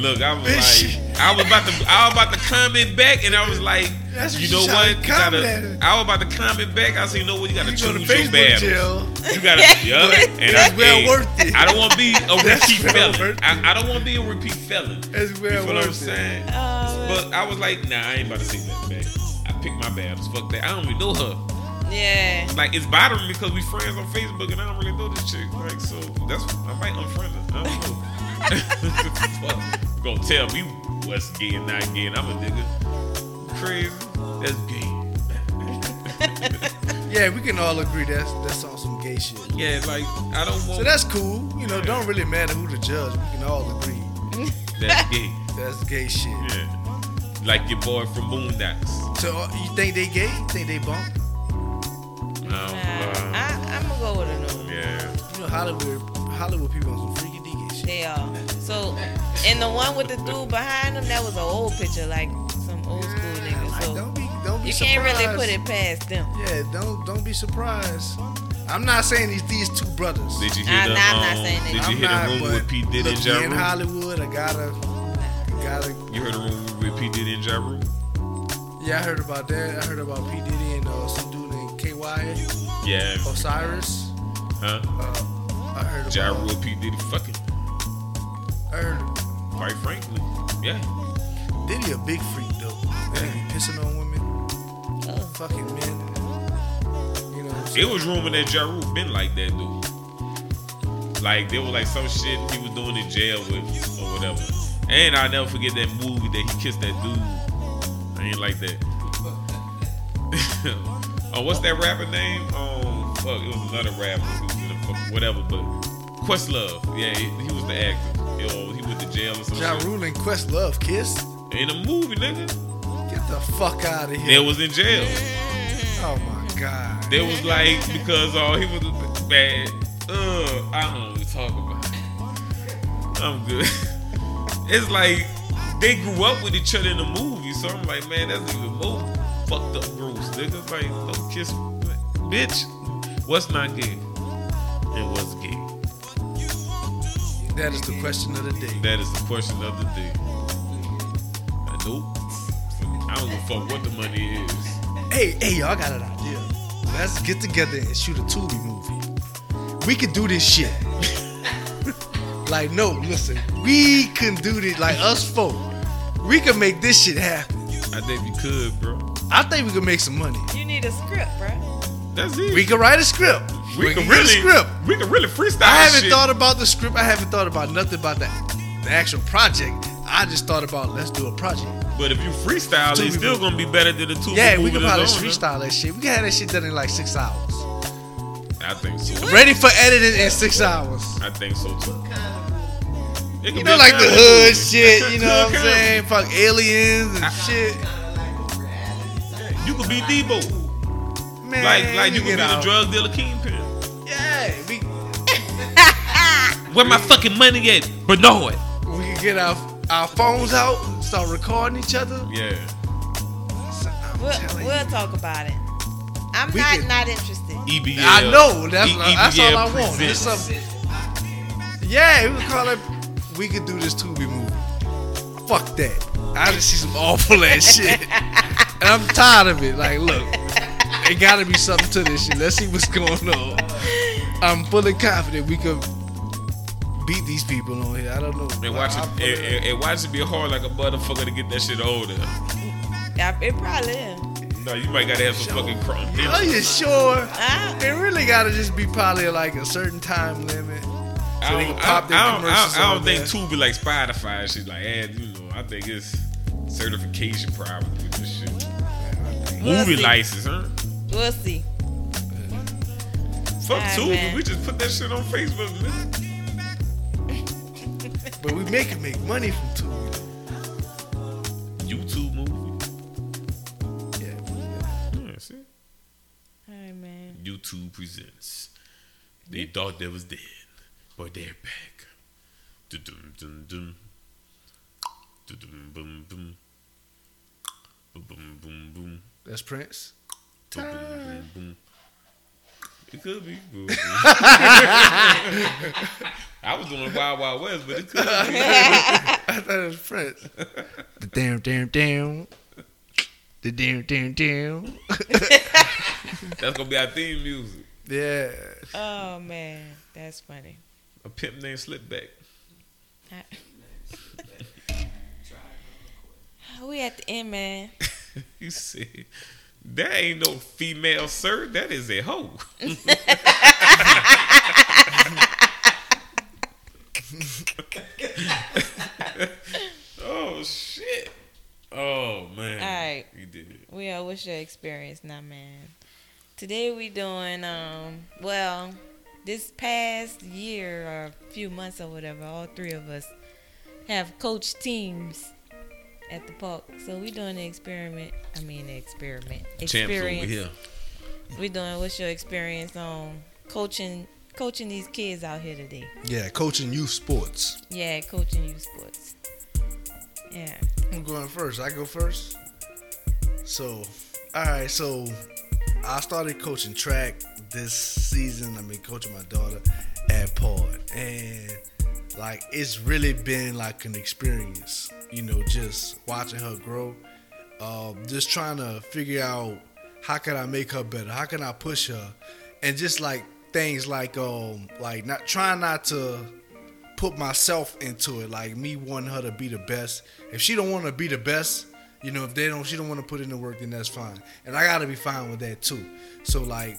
Look, I was (laughs) like, I was about to, I was about to comment back, and I was like,
That's what
you
you
know what?
to
You gotta. I was about to comment back. I said, you know what? You gotta
You go to
choose your
Facebook
battles.
jail.
You gotta, (laughs) yup. And
That's
I,
well
hey,
worth it.
I don't want to be a (laughs) repeat
well
felon. I, I don't want to be a repeat felon.
It's well
you feel what I'm
worth it.
saying?
Um,
But I was like, nah, I ain't about to take that back. I picked my battles. Fuck that. I don't even know her.
yeah.
Like it's bothering me because we friends on Facebook and I don't really know this chick. Like so, that's I might unfriend her. I don't know. (laughs) Fuck. Gonna tell me what's gay and not gay, and I'm a nigga. Crazy. That's gay. (laughs)
Yeah, we can all agree that's that's on some gay shit.
Yeah, like I don't want.
So that's cool. You know, don't really matter who the judge. We can all agree (laughs)
that's gay.
that's gay shit.
Yeah. Like your boy from Boondocks.
So uh, you think they gay? You think they bump?
Um,
Nah,
uh,
I, I'm gonna go with a no.
yeah.
You know, Hollywood Hollywood people on some freaky deaky shit.
They are. So, and the one with the dude behind him, that was an old picture, like some old school nigga.
Like,
So
don't be don't be surprised.
you
surprised.
can't really put it past them.
Yeah, don't don't be surprised. I'm not saying these these two brothers.
Did you hear
Nah,
the?
nah, I'm
um,
not saying that.
Did you
I'm
hear
not,
the room with P Diddy
look,
and
we
Ja
in Hollywood. I gotta gotta.
You heard the room with P Diddy and Ja Rule?
Yeah, I heard about that. I heard about P Diddy and uh, some dude named KY
Yeah.
Osiris.
Huh?
Uh, I heard
Ja
about.
Rule, P Diddy, fucking.
I heard
Quite frankly, yeah.
Diddy a big freak though. That nigga be pissing on women,
Oh.
fucking men. You know. What I'm
It was rumored that Ja Rule been like that dude. Like there was like some shit he was doing in jail with or whatever. And I'll never forget that movie that he kissed that dude. I ain't like that. (laughs) oh, what's that rapper name? Um, fuck, it was another rapper who was in the fuck, whatever, but Questlove. Yeah, he, he was the actor. Yo, he went to jail or some
Ja. Rule and Questlove kissed.
In a movie, nigga.
The fuck out of
They
here.
was in jail.
oh my god.
They was like because uh, he was bad. Uh, I don't want to talk about. It. I'm good. (laughs) it's like they grew up with each other in the movie, so I'm like, man, that's even more fucked up, gross, nigga. Like, don't kiss, bitch. What's not gay and what's gay?
That is the question of the day.
That is the question of the day. Nope. I don't give a fuck what the money is.
Hey, hey, y'all got an idea. Let's get together and shoot a Tubi movie. We could do this shit. (laughs) like, no, listen, we can do this. Like us folk, we can make this shit happen.
I think we could, bro.
I think we can make some money.
You need a script, bro.
That's it.
We can write a script.
We, can
get a
really,
script.
we can really freestyle.
I haven't
shit.
thought about the script. I haven't thought about nothing about that. The actual project. I just thought about let's do a project.
But if you freestyle, it's still gonna be better than the two.
Yeah, we can probably freestyle that shit. We can have that shit done in like six hours.
I think so.
Ready for editing in six hours.
I think so too.
You know, like the hood shit. You know (laughs) what I'm saying? Fuck aliens and shit.
You could be Debo.
Man,
Like, like you could be
get
the drug dealer kingpin.
Yeah, we (laughs)
Where my fucking money at, Bernard?
we can get our our phones out, start recording each other.
Yeah.
So,
We'll, we'll talk about it. I'm
We
not
can-
not interested.
EBL.
I know. That's,
E-
that's all I want. It's
presents.
something. Yeah, we could call it. We could do this Tubi movie. Fuck that. I just see some awful ass (laughs) shit, and I'm tired of it. Like, look, it gotta be something to this shit. Let's see what's going on. I'm fully confident we could beat these people on here. I don't know.
And watch
I-
it,
I'm
and, and, and watch it be hard like a motherfucker to get that shit older.
Yeah, it probably is.
No, you might gotta have some fucking crumb.
Are you sure?
Ah,
It really gotta just be probably like a certain time limit. So they
don't,
can pop
I,
their
I don't, I
commercials
don't, I don't think
there.
Tubi like Spotify and shit like, and you know, I think it's certification probably with this shit.
We'll
Movie
see.
license, huh?
we'll see.
Fuck
Alright,
Tubi,
man.
we just put that shit on Facebook. man.
But we make it make money from Tubi.
YouTube movie.
Yeah.
Yeah, see?
All right, man.
YouTube presents. They thought they was dead, but they're back. Dum dum dum. Dum dum boom boom. Boom boom boom boom.
That's Prince.
Boom boom boom boom. It could be. (laughs) (laughs) Boom, boom. I was doing Wild Wild West, but it (laughs) could be.
I thought it was Prince. (laughs) the damn, damn, damn. The damn, damn, damn.
That's gonna be our theme music.
Yeah.
Oh man, that's funny.
A pimp named Slipback. (laughs)
We at the end, man.
You see, that ain't no female, sir. That is a hoe. (laughs) oh shit. Oh man.
Alright.
You did it.
We are. What's your experience now, man? Today we doing um. Well, this past year or a few months or whatever, all three of us have coached teams at the park. So we doing the experiment. I mean, the experiment.
Champs over
Experience.
here.
We doing. What's your experience on coaching? Coaching these kids out here today.
Yeah, coaching youth sports.
Yeah, coaching youth sports. Yeah.
I'm going first. I go first. So, all right. So, I started coaching track this season. I mean, coaching my daughter at Pod, and like it's really been like an experience. You know, just watching her grow. Um, just trying to figure out how can I make her better? How can I push her? And just like things like um like not trying not to put myself into it, like me wanting her to be the best. If she don't want to be the best, you know, if they don't, she don't want to put in the work, then that's fine, and I gotta be fine with that too. So like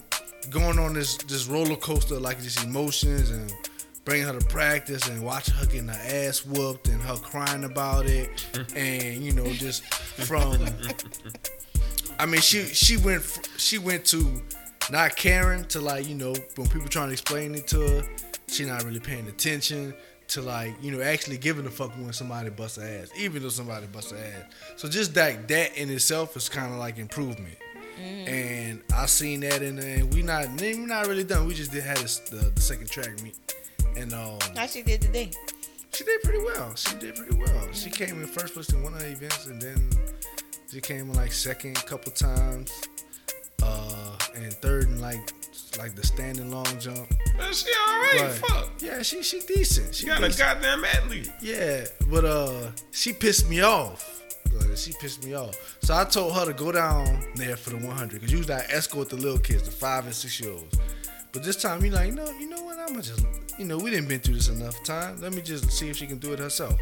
going on this this roller coaster, like just emotions and bringing her to practice and watching her getting her ass whooped and her crying about it, (laughs) and you know just from. I mean, she she went she went to not caring to like you know when people trying to explain it to her, she not really paying attention to like you know actually giving a fuck when somebody busts her ass, even though somebody busts her ass. So just that that in itself is kind of like improvement. And I seen that in there. And we not we not really done. We just did had this, the, the second track meet, and um,
How she did today?
she did pretty well. She did pretty well. She came in first place in one of the events, and then she came in like second a couple times, uh, and third in like like the standing long jump.
Man, she alright.
Right.
Fuck.
Yeah, she she decent. She
She got a goddamn athlete.
Yeah, but uh, she pissed me off. Like, she pissed me off. So I told her to go down there for the 100 because usually I escort the little kids, the five and six year olds. But this time, you like, you know, you know what? I'm gonna just, you know, we didn't been through this enough time. Let me just see if she can do it herself.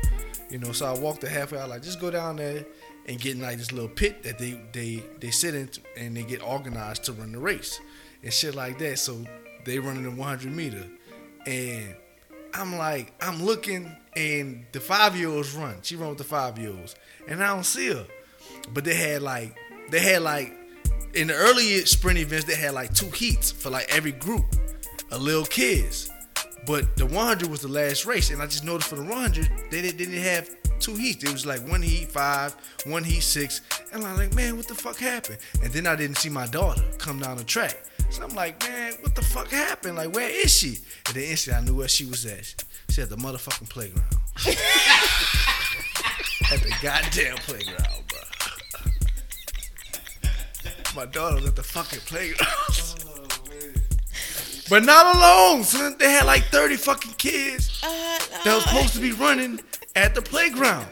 You know, so I walked her halfway. I like, just go down there and get in like this little pit that they they they sit in and they get organized to run the race and shit like that. So they running the 100 meter, and I'm like, I'm looking, and the five year olds run. She run with the five year olds, and I don't see her. But they had like, they had like, in the early sprint events, they had like two heats for like every group of little kids. But the 100 was the last race, and I just noticed for the 100, they didn't have two heats. It was like one heat five, one heat six, and I'm like, man, what the fuck happened? And then I didn't see my daughter come down the track. So I'm like, man, what the fuck happened? Like, where is she? And then instantly I knew where she was at. She at the motherfucking playground. (laughs) at the goddamn playground, bro. my daughter was at the fucking playground. (laughs) but not alone, son. They had like 30 fucking kids
Uh,
that was supposed to be running at the playground.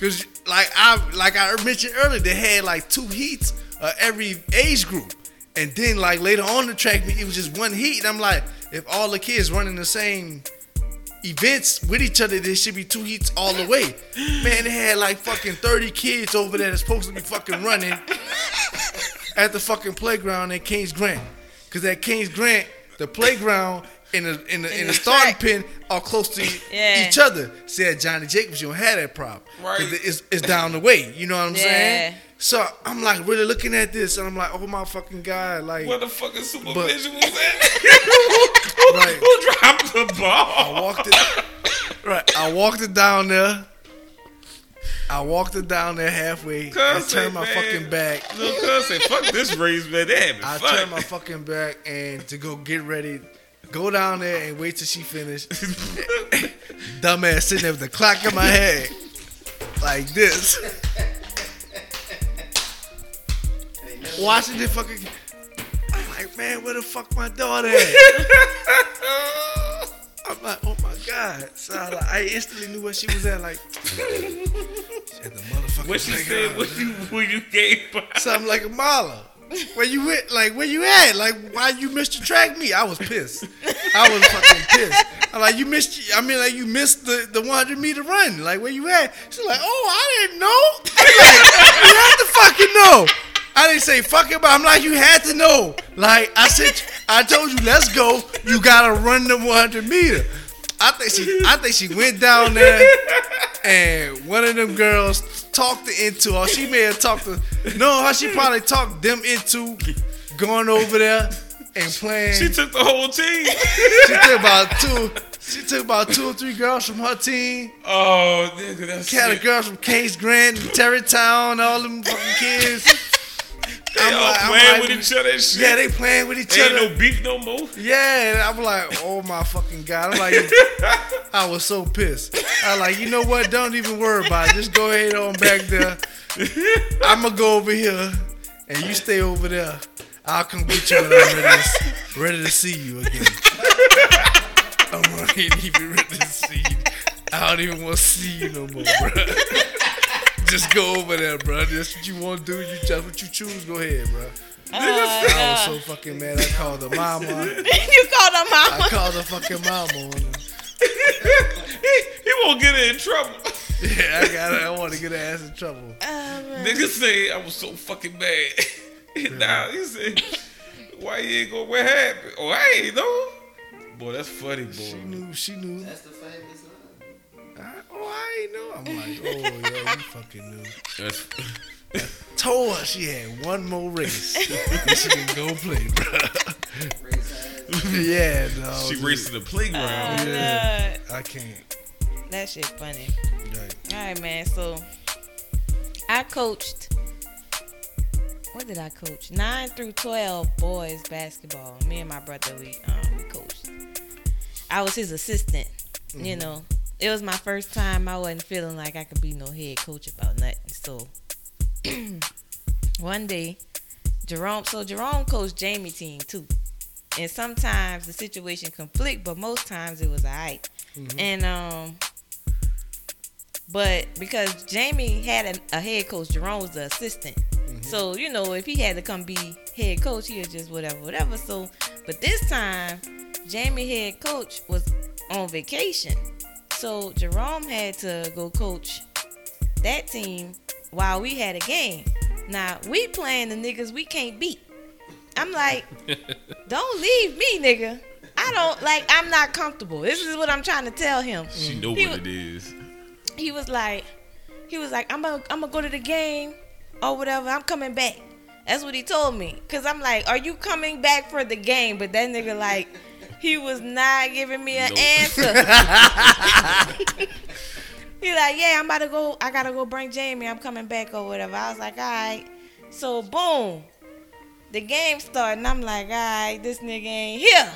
Cause like I like I mentioned earlier, they had like two heats of every age group. And then like later on the track meet, it was just one heat. And I'm like, if all the kids running the same events with each other, there should be two heats all the way. Man, they had like fucking 30 kids over there that's supposed to be fucking running at the fucking playground at Kings Grant. Cause at Kings Grant, the playground and the in the, in
the
the starting
track.
pin are close to (laughs)
Yeah.
each other. Said Johnny Jacobs, you don't have that problem.
Right.
It's, it's down the way. You know what I'm saying?
Yeah.
So I'm like really looking at this and I'm like, oh my fucking god, like
Where the fucking supervision was at? (laughs)
Right.
Who dropped the ball?
I walked it right. I walked it down there. I walked it down there halfway. I turned my
man,
fucking back.
Little cuz say, fuck this race, man. They having
I
fun.
turned my fucking back and to go get ready, go down there and wait till she finished. (laughs) Dumbass sitting there with the clock in my head, like this, watching the fucking. I'm like, man, where the fuck my daughter at? (laughs) I'm like, oh my god! So I, like, I instantly knew where she was at. Like, (laughs) she at the motherfucking
what she
playground.
said, what you, what you gave.
Something like a Mala. Where you at? Like where you at? Like why you missed your track meet? I was pissed. I was fucking pissed. I'm like you missed. I mean like you missed the, the 100 meter run. Like where you at? She's like, oh I didn't know. Like you had to fucking know. I didn't say fuck it, but I'm like you had to know. Like I said, I told you let's go. You gotta run the 100 meter. I think she. I think she went down there and one of them girls talked her into, her. she may have talked to, no, how she probably talked them into going over there and playing.
She took the whole team.
She took about two. She took about two or three girls from her team.
Oh, nigga, that's
Had girls from Kings Grant, and Terrytown, all them fucking kids.
They
I'm
all
like-
playing
like-
with each other and shit.
Yeah, they playing with each
Ain't
other.
no beef no more.
Yeah, and I'm like, oh my fucking god! I'm like, (laughs) I was so pissed. I like, you know what? Don't even worry about it. Just go ahead on back there. I'm gonna go over here, and you stay over there. I'll come get you when I'm ready to, ready to see you again. I'm not even ready to see you. I don't even want to see you no more, bro. Just go over there, bro. That's what you want to do. You just what you choose. Go ahead, bro. Uh, I was so fucking mad. I called the mama. (laughs)
you called her mama.
I called the fucking mama on her.
he, he won't get in trouble.
Yeah, I got it. I want to get her ass in trouble.
Uh, Nigga say I was so fucking mad. (laughs) nah, he said, why you ain't go? What happened? Oh, I ain't know. Boy, that's funny, boy.
She knew. She knew.
That's the famous line.
I, oh, I ain't know. I'm like, oh, yeah, you fucking knew.
That's, (laughs)
Told her she had one more race. (laughs) and she can go play, bro. (laughs) Yeah, no.
she
dude.
raced to the playground.
Yeah. I can't.
That shit funny.
Right.
All right, man. So I coached. What did I coach? Nine through twelve boys basketball. Me and my brother, we um we coached. I was his assistant. You know, it was my first time. I wasn't feeling like I could be no head coach about nothing. So (clears throat) one day, Jerome. So Jerome coached Jamie team too. And sometimes the situation conflict, but most times it was alright. And um, but because Jamie had a, a head coach, Jerome was the assistant. So you know, if he had to come be head coach, he was just whatever, whatever. So, but this time, Jamie head coach was on vacation, so Jerome had to go coach that team while we had a game. Now we playing the niggas we can't beat. I'm like, (laughs) don't leave me, nigga. I don't like. I'm not comfortable. This is what I'm trying to tell him
She know
He
what
wa-
it is.
he was like, he was like, I'm gonna, I'm gonna go to the game or whatever. I'm coming back. That's what he told me. Cause I'm like, are you coming back for the game? But that nigga like, he was not giving me an
Nope.
answer. (laughs) he like, yeah, I'm about to go. I gotta go bring Jamie. I'm coming back or whatever. I was like, all right. So boom, the game started. And I'm like, all right, this nigga ain't here.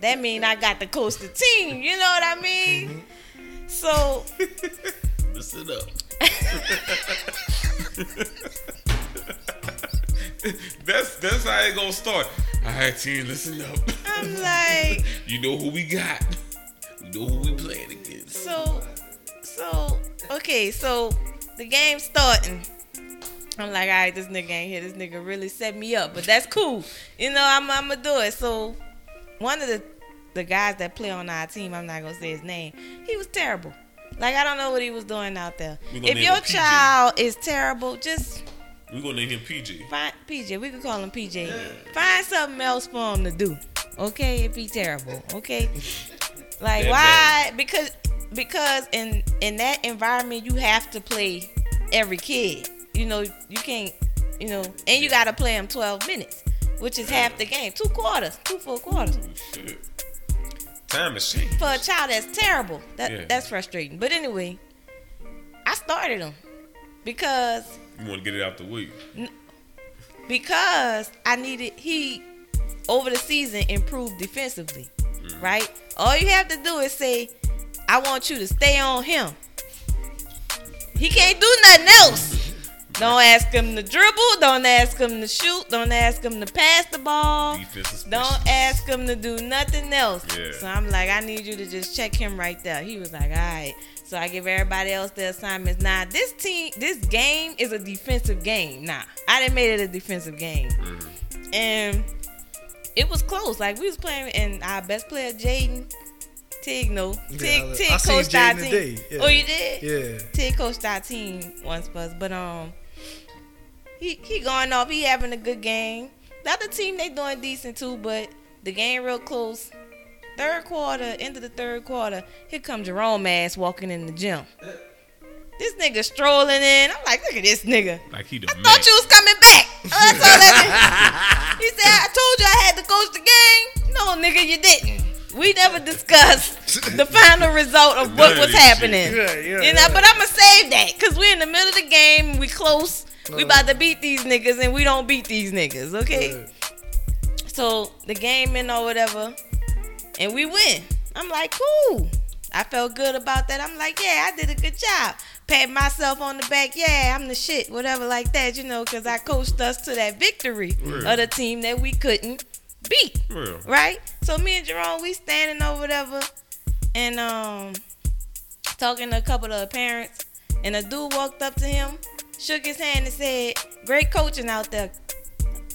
That mean I got to coach the team. You know what I mean? Mm-hmm. So (laughs)
Listen up. (laughs) (laughs) that's that's how it gonna start. All right, team, listen up.
I'm like, (laughs)
You know who we got. We know who we playing against.
so, so, okay, so the game's starting. I'm like, all right, this nigga ain't here. This nigga really set me up, but that's cool. You know, I'm, I'm gonna do it. So, one of the the guys that play on our team, I'm not gonna say his name. He was terrible. Like I don't know what he was doing out there. If your child is terrible, just
We gonna name him PJ.
find PJ. We can call him PJ. Find something else for him to do. Okay, if he terrible. Okay. Like
That
why? Because because in in that environment you have to play every kid. You know you can't. You know, and you got to play them 12 minutes, which is half the game. Two quarters, two full quarters.
Oh, shit. Time has changed.
For a child that's terrible, that
Yeah.
that's frustrating. But anyway, I started him because
You want to get it out the way.
because I needed he over the season improved defensively, mm. right? All you have to do is say, "I want you to stay on him." He can't do nothing else. (laughs) Don't ask him to dribble. Don't ask him to shoot. Don't ask him to pass the ball. Don't ask him to do nothing else.
Yeah.
So I'm like, I need you to just check him right there. He was like, all right. So I give everybody else their assignments. Now this team, this game is a defensive game. Nah, I didn't make it a defensive game,
Mm-hmm.
and it was close. Like we was playing, and our best player Jaden Tig, no
Yeah,
Tig,
I-
Tig
I seen
coached our team.
yeah.
Oh, you did?
Yeah.
Tig coached our team once for us, but um, he he going off. He having a good game. Not the other team they doing decent too, but the game real close. Third quarter, end of the third quarter, here come Jerome ass walking in the gym. This nigga strolling in. I'm like, look at this nigga.
Like he the
I
man.
thought you was coming back. Oh, that's all that (laughs) he said, I told you I had to coach the game. No, nigga, you didn't. We never discussed the (laughs) final result of what was happening.
Yeah, yeah,
you know,
yeah.
but I'ma save that because we're in the middle of the game. We close. We uh. about to beat these niggas, and we don't beat these niggas. Okay. So the game in or whatever, and we win. I'm like, cool. I felt good about that. I'm like, yeah, I did a good job. Pat myself on the back. Yeah, I'm the shit. Whatever like that, you know, because I coached us to that victory
Real.
of the team that we couldn't beat.
Real.
Right? So me and Jerome, we standing over whatever, and um, talking to a couple of the parents, and a dude walked up to him, shook his hand, and said, "Great coaching out there."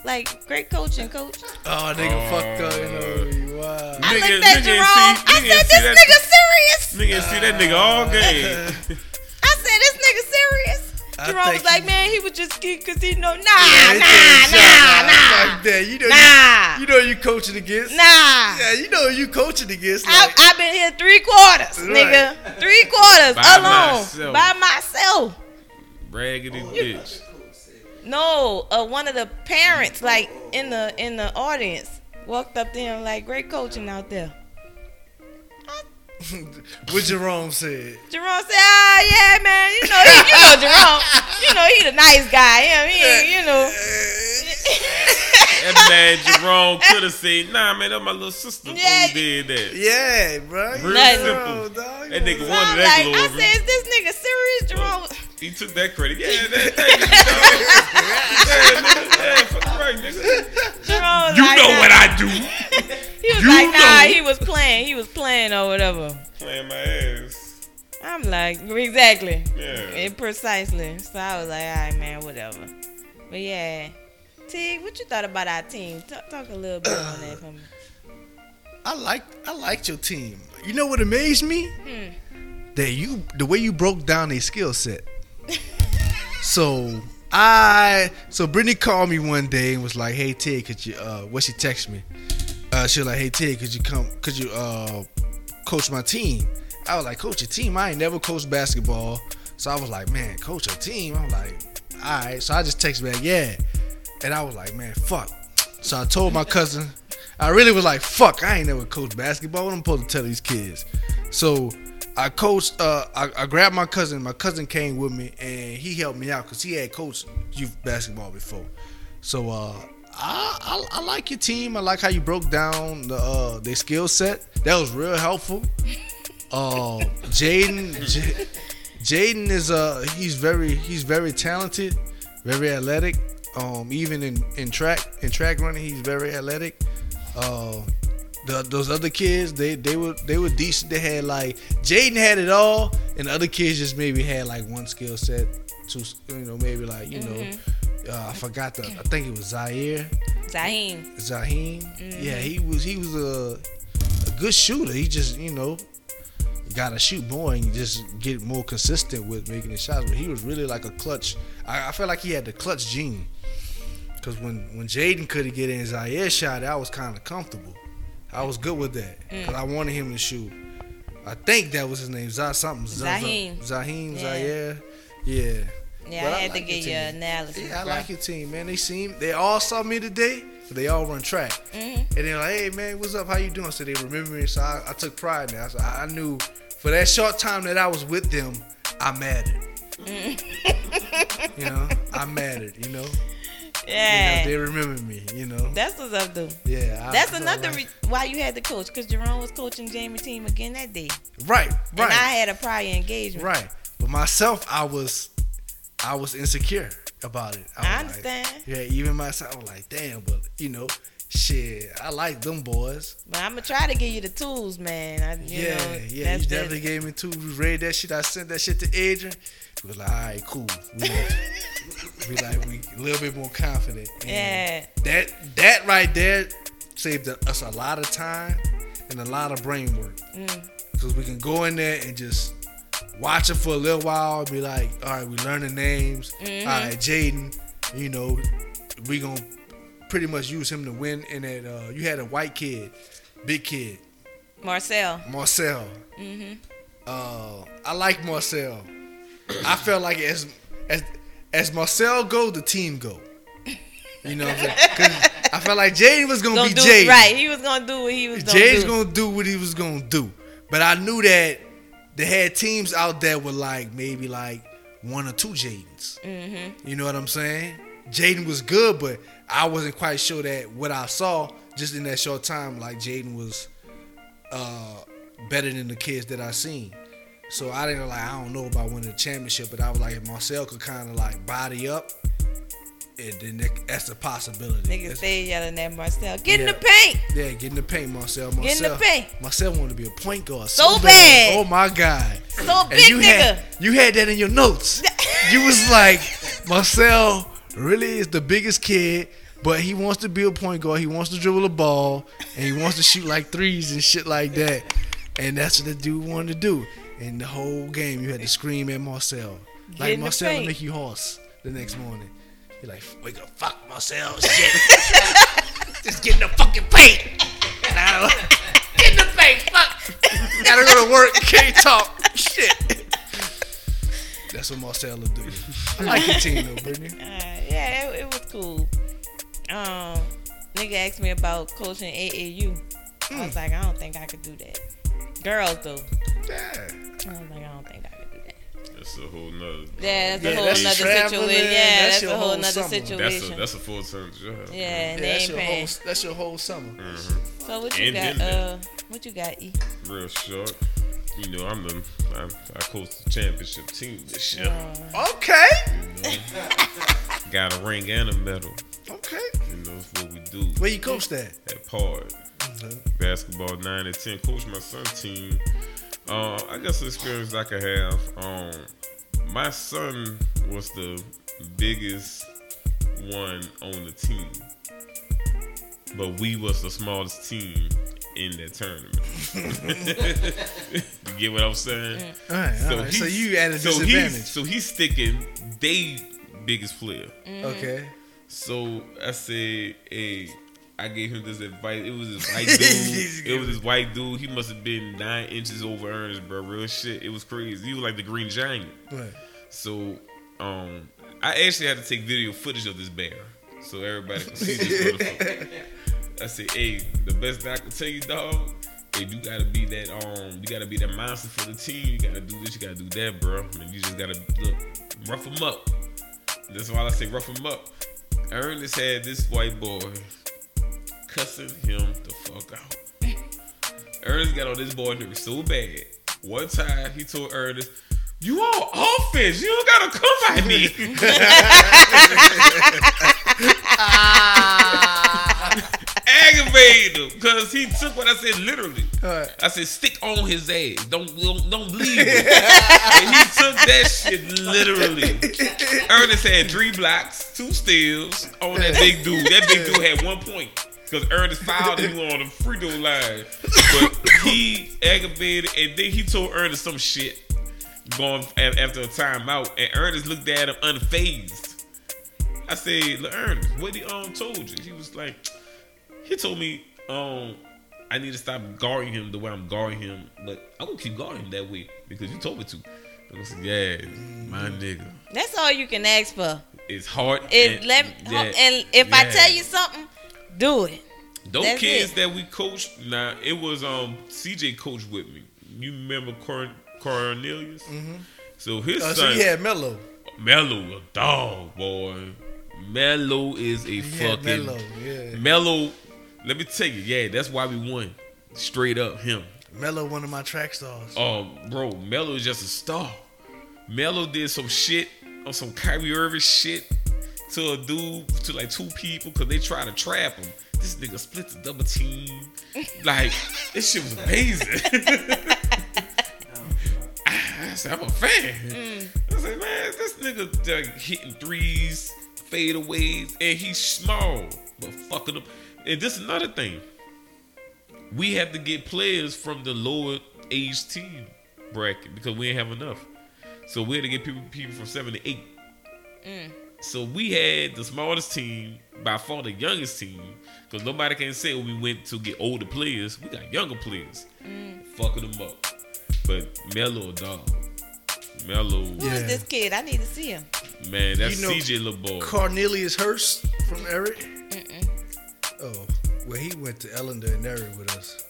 Like great coaching, coach.
Oh, nigga fucked up. You know, wow.
I
Nigga-
looked at
nigga
Jerome.
see-
I said,
see
"This
that-
nigga serious."
Nigga see that nigga all game. (laughs)
I said, "This nigga serious."
I
Jerome was like,
he-
"Man, he was just geek because he know, nah,
Yeah, he
nah, nah, nah,
Like that. You know,
nah,
you, you know you coaching against.
nah."
Yeah, you know you coaching against.
I,
Like,
I've been here three quarters,
Right.
nigga. (laughs) Three quarters
By
alone
myself.
by myself.
Raggedy bitch.
No, uh, one of the parents, like in the in the audience, walked up to him like, "Great coaching out there." (laughs)
what Jerome said.
Jerome said, "Ah, yeah, man. You know, he, you know, Jerome. You know, he the nice guy. Him, he, you know." (laughs)
That man Jerome could have said, nah, man, that my little sister
Yeah.
who did that.
Yeah, bro.
Real
Nothing.
simple.
dog.
That nigga
So
wanted
I'm
that
like, I
glory.
said, "Is this nigga serious, Jerome?"
He took that credit. Yeah, (laughs) that, that, yeah, nigga. Yeah, fucking right, nigga.
Jerome,
You
like,
know
nah.
what I do. (laughs)
He was
you
like, "Nah,
know.
he was playing. He was playing or whatever."
Playing my ass.
I'm like, exactly.
Yeah.
It precisely. So I was like, all right, man, whatever. But yeah. T, what you thought about our team? Talk, talk a little bit on that for me. (clears throat)
I like I liked your team. You know what amazed me?
Hmm.
That you the way you broke down their skill set. (laughs) so I so Brittany called me one day and was like, "Hey Tig, could you uh what she text me? Uh she was like, "Hey Tig, could you come could you uh coach my team?" I was like, "Coach your team? I ain't never coached basketball." So I was like, "Man, coach a team?" I'm like, "All right." So I just texted back, "Yeah." And I was like, "Man, fuck." So I told my cousin, I really was like, fuck, I ain't never coached basketball. What I'm supposed to tell these kids? So I coached, uh, I, I grabbed my cousin. My cousin came with me and he helped me out because he had coached youth basketball before. So uh, I, I, I like your team. I like how you broke down the uh, their skill set. That was real helpful. Uh, Jaden, Jaden is uh, he's very he's very talented, very athletic, Um, even in, in track in track running, he's very athletic. Uh, the, those other kids, they they were they were decent. They had like Jaden had it all, and the other kids just maybe had like one skill set. Two, you know, maybe like you know, uh, I forgot the. I think it was Zaire.
Zaheem.
Zahim. Yeah, he was he was a, a good shooter. He just you know got to shoot more and just get more consistent with making the shots. But he was really like a clutch. I, I felt like he had the clutch gene. Cause when when Jaden couldn't get in Zaire shot, I was kind of comfortable. I was good with that because I wanted him to shoot. I think that was his name, Zah something. Zah-
Zaheem.
Zahim,
Yeah.
Zaire. Yeah.
Yeah,
But
I
I
had
like
to get
your
your analysis.
Yeah, I
bro.
like your team, man. They seem they all saw me today. but They all run track,
Mhm.
and they're like, "Hey, man, what's up? How you doing?" So they remember me. So I, I took pride in that. So I, I knew for that short time that I was with them, I mattered. you know, I mattered. You know, You
Yeah.
know, they remember me. You know,
That's what's up, though.
yeah. I-
That's another
like-
re- why you had the coach, because Jerome was coaching Jamie team again that day,
right,
and I had a prior engagement.
right. But myself, I was, I was insecure about it.
I
like-
understand,
yeah, even myself, I was like, damn. But you know, shit, I like them boys.
but I'm gonna try to give you the tools, man. I, you
yeah,
know,
yeah. You
the-
definitely gave me tools. We read that shit. I sent that shit to Adrian. He was like, all right, cool. (laughs) We, we like we a little bit more confident. And
Yeah.
That that right there saved us a lot of time and a lot of brain work.
Mm.
Cause we can go in there and just watch it for a little while. Be like, all right, we learning names.
Mhm.
All right, Jaden. You know, we gonna pretty much use him to win. And that uh, you had a white kid, big kid.
Marcel.
Marcel.
Mm-hmm.
Uh, I like Marcel. I felt like as as as Marcel go, the team go. You know, what I'm saying? because I felt like Jaden was gonna,
Gonna
be Jaden.
right. He was gonna do what he was gonna
Jaden's
do.
gonna do what he was gonna do. But I knew that they had teams out there with like maybe like one or two Jadens.
hmm
You know what I'm saying? Jaden was good, but I wasn't quite sure that what I saw just in that short time, like Jaden was uh, better than the kids that I seen. So I didn't like I don't know about winning the championship, but I was like if Marcel could kind of like body up, and then that, that's a possibility.
Niggas
That's-
stay yelling at Marcel. Get in
Yeah.
the paint.
yeah, get in the paint, Marcel. Marcel
Get in the paint.
Marcel wanted to be a point guard
So bad.
Oh my god.
So
And
big
you
nigga.
had you had that in your notes. you was (laughs) like, Marcel really is the biggest kid, but he wants to be a point guard. He wants to dribble the ball, and he wants to shoot like threes and shit like that. And that's what the dude wanted to do. And the whole game, you had to scream at Marcel,
Get
like Marcel
paint.
make you hoarse the next morning. You're like, wake up, fuck Marcel, (laughs) shit. Just get in the fucking paint. Get in the paint, fuck. Gotta go to work, can't talk. Shit. That's what Marcel will do. I like your team though, Brittany. (laughs)
Uh, yeah, it, it was cool. Um, nigga asked me about coaching AAU. I was like, I don't think I could do that. Girls though.
Yeah.
I was like, I don't think I could do that.
That's a whole nother.
Yeah, that's
Yeah,
a whole
that's
nother situation. Yeah,
that's
that's, a whole
whole
nother
summer.
That's
situation.
a that's a full time job.
yeah,
Yeah,
they
that's
ain't
your
paying.
whole that's your whole summer.
Mhm.
So what you
And
got?
then
Uh, what you got? E.
Real short. You know, I'm the I, I coached the championship team this year.
Uh,
Okay.
You know, (laughs) got a ring and a medal.
Okay.
You know, it's what we do
Where you coached at?
at Pard. Basketball nine and ten. Coach my son team. Uh, I guess the experience I could have. Um, my son was the biggest one on the team, but we was the smallest team in that tournament. (laughs) you get what I'm saying?
All right. All right. So, you at a
so
disadvantage.
He's, so he's sticking they biggest player.
okay.
So I said, hey, I gave him this advice. It was this (laughs) white dude. it was this white dude. He must have been nine inches over Ernest, bro. Real shit. It was crazy. He was like the Green Giant.
Right.
So um, I actually had to take video footage of this bear so everybody can see this (laughs) motherfucker. I said, hey, the best thing I can tell you, dog. Hey, you gotta be that um, you gotta be that monster for the team. You gotta do this, you gotta do that, bro. I mean, you just gotta look, rough him up. That's why I say rough him up. Ernest had this white boy cussing him the fuck out. Ernest got on this boy nigga so bad. One time he told Ernest, "You all offense? You don't gotta come by me." (laughs) (laughs) Aggravated him because he took what I said literally. I said, "Stick on his ass. Don't don't, don't leave." (laughs) and he took that shit literally. Ernest had three blocks, two steals on that big dude. That big dude had one point. Because Ernest fouled him on the free throw line. But he aggravated and then he told Ernest some shit going after a timeout. And Ernest looked at him unfazed. I said, "Look, Ernest, what he um told you? He was like, he told me, um, I need to stop guarding him the way I'm guarding him, but I'm gonna keep guarding him that way because you told me to. And I said, yeah, my nigga.
That's all you can ask for.
It's hard.
If
and,
let
yeah,
and if I tell you something, do it.
those
that's
kids
it.
that we coached, nah, it was um CJ coached with me. You remember Cor- Cornelius? So his
so
son
he had Mello.
Mello, a dog boy. Mello is a
had
fucking
Mello. Yeah.
Mello. Let me tell you, yeah, that's why we won. Straight up, him.
Mello, one of my track stars.
Um, bro, Mello is just a star. Mello did some shit on some Kyrie Irving shit to a dude, to like two people, because they try to trap him. This nigga split the double team. (laughs) Like, this shit was amazing. (laughs) I said, I'm a fan. Mm. I said, man, this nigga like, hitting threes, fadeaways, and he's small, but fucking up. And this is another thing we have to get players from the lower age team bracket because we didn't have enough. So we had to get people people from seven to eight. Mm. So we had the smallest team, by far the youngest team, because nobody can say we went to get older players. We got younger players, mm. fucking them up. But Melo, dog, Melo,
Who is
Yeah.
this kid? I need to see him.
man, that's
You know,
CJ LeBoy.
Cornelius Hurst from Eric. Oh, well, he went to Ellender and Eric with us.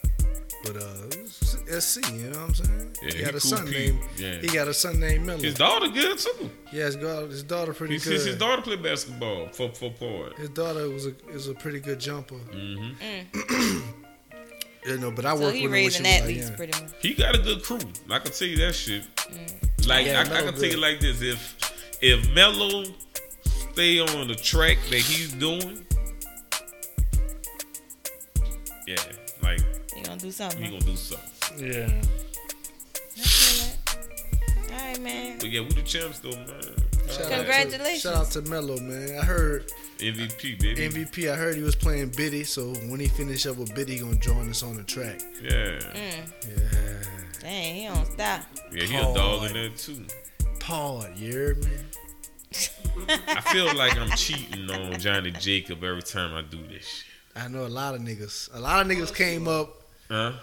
But uh, SC, you know what I'm saying?
Yeah,
he
he
got a
cool
son
Pete.
named.
Yeah.
He got a son named Miller.
his daughter good too.
yeah, his daughter, his daughter pretty
His,
good.
his, his daughter played basketball for for Port.
His daughter was a is a pretty good jumper.
Mm hmm
You know, but I
So
worked
he
with him when she
raising
was like, yeah.
pretty much.
He got a good crew. I can tell you that shit. Like
Yeah,
I, I
Melo
can tell you like this: if if Melo stay on the track that he's doing, yeah, like
You gonna do something?
he
huh?
gonna do something.
Yeah.
I feel that. All right, man.
But yeah, we the champs though, man.
Shout out to-
Congratulations.
Shout out to Mello, man. I heard
MVP baby.
MVP. I heard he was playing Biddy, so when he finish up with Biddy, he gonna join us on the track.
Yeah,
Mm.
Yeah.
Dang, he don't stop.
yeah, he a dog in there too.
Paul, you man.
I feel like I'm cheating on Johnny Jacob every time I do this shit.
I know a lot of niggas. A lot of niggas came up.
Huh?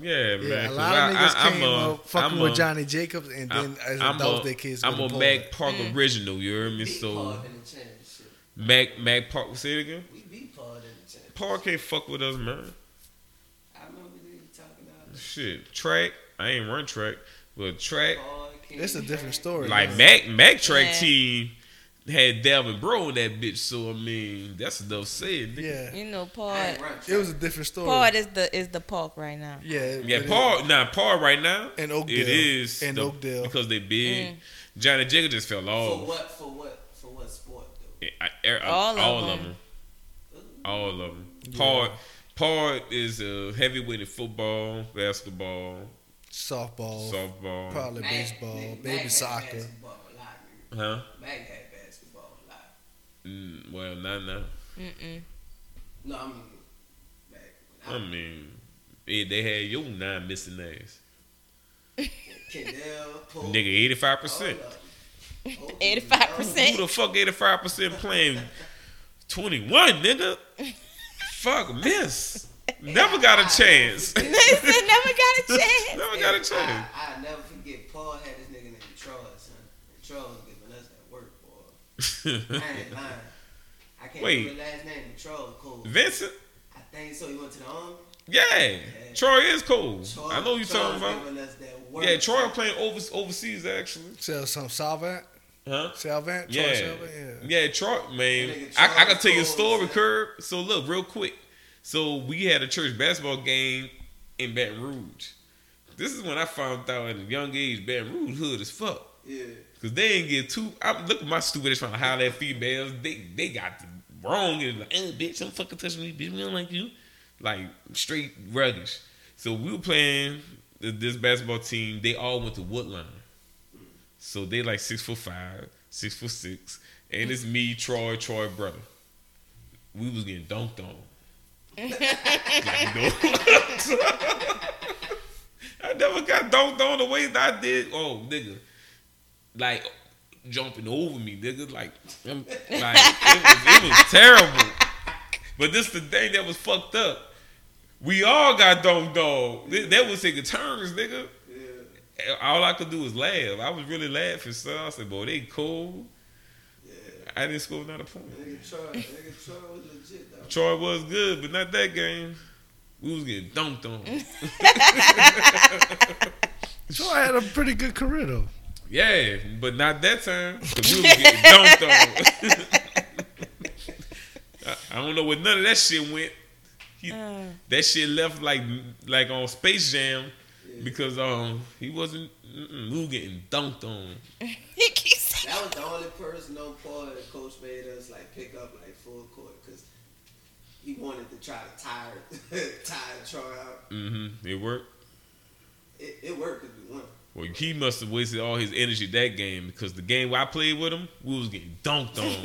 Yeah, man.
Yeah, a
'cause
lot of
I-
niggas
I-
came
a-
up fucking
I'm
with Johnny Jacobs, and then
I'm,
as
I'm
adults,
a,
their kids.
I'm a Mac
Paul.
Park mm. original. You heard me? So
in the.
Mac Mac Park. Say it again.
We beat Paul in the championship.
Paul can't fuck with us, man.
I remember they talking about
Shit, track. I ain't run track, but track.
Paul. King
It's a different story.
Like
man.
Mac Mac track
Yeah.
team had Dalvin Bro in that bitch. So I mean, that's enough said. nigga.
Yeah,
You know,
I
Paul.
it was a different story.
Paul is the is the Park right now.
yeah,
Yeah,
but it-
Paul. Nah, Paul right now.
And Oakdale.
It is
And
the-
Oakdale.
because they big.
Mm.
Johnny Jacob just fell off.
For what? For what? For what sport though?
I- I-
All
all,
of
of
them.
them. All of them. Paul, Paul is a heavyweight in football, basketball,
softball,
softball.
probably baseball,
Mac-
maybe
Mac
soccer.
basketball a lot.
Huh?
Mac
Mm, well, not now.
Mm-mm.
No, I mean,
I
I
mean, yeah, they had your nine missing ass.
Kendall, Poole,
Nigga, eighty five
all
percent.
of them. Oh,
85%.
Who the fuck eighty five percent playing twenty one, nigga? fuck, miss. Never got a chance. (laughs)
They said never got a (laughs) chance.
Never got a chance.
I never forget. Paul had this nigga named Troy, son. And Troy was giving us that work, boy. I ain't lying. I can't
Wait.
remember his last name, but Troy cool.
Vincent.
I think so. He went to the army.
Yeah, Troy is cool.
Troy,
I know you
Troy
talking about.
giving us that work.
Yeah, Troy playing over, overseas actually.
Sell some Salvant,
Huh?
Salvant, Troy
Yeah.
Salvant, yeah.
Yeah, Troy, man.
That nigga
I, I
Troy
can tell you a story,
son.
Curb. So look, real quick. So we had a church basketball game in Baton Rouge. This is when I found out at a young age Baton Rouge hood as fuck.
Yeah.
Cause they ain't get too. I'm look at my stupid ass trying to holler at females. They they got the wrong and like, eh, bitch, don't fucking touch me, bitch. We don't like you. like straight ruggish. So we were playing this basketball team. They all went to Woodlawn. So they like six foot five, six foot six, and it's me, Troy, Troy brother. We was getting dunked on. (laughs) like, no. (laughs) I never got dunked on the way that I did. Oh, nigga, like jumping over me, nigga. Like, I'm- like it was, it was terrible. But this the thing that was fucked up. We all got dunked on. They, they was taking turns, nigga. All I could do was laugh. I was really laughing, so I said, "Boy, they cool." I didn't score not a point.
Nigga Troy, nigga Troy was legit though.
Troy was good, but not that game. We was getting dunked on. (laughs)
Troy had a pretty good career though.
Yeah, but not that time. 'cause we was getting dunked on. (laughs) I, I don't know where none of that shit went. He,
Uh,
that shit left like like on Space Jam because um he wasn't. We were getting dunked on. (laughs)
he keeps saying,
That was the only personal part the coach made us like pick up like full court because he wanted to try to tire (laughs) tire Troy out.
Mm-hmm. It worked.
It, it worked because we won.
Well, he must have wasted all his energy that game because the game where I played with him, we was getting dunked on.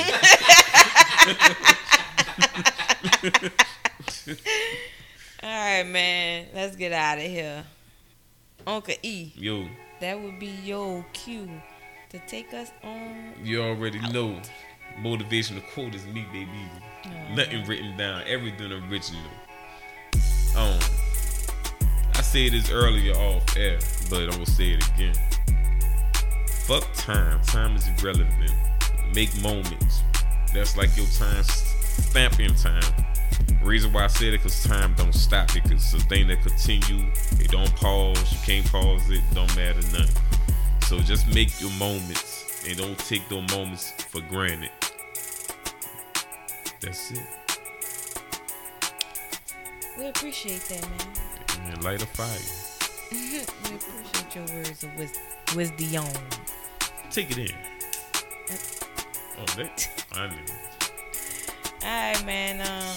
(laughs)
All right, man. Let's get out of here. Uncle E,
Yo,
that would be your cue to take us on.
you already know. Motivational quote is me, baby. Nothing written down. Everything original. Um, I said this earlier off air, but I'm gonna say it again. Fuck time. Time is irrelevant. Make moments. That's like your time stamping time. Reason why I said it, cause time don't stop. It cause it's a thing that continue. It don't pause. You can't pause it. Don't matter nothing. So just make your moments and don't take those moments for granted. That's it.
We appreciate that, man.
And light a fire.
We appreciate your words of wis- wisdom.
Take it in. Oh, that I knew.
All right, man. Um,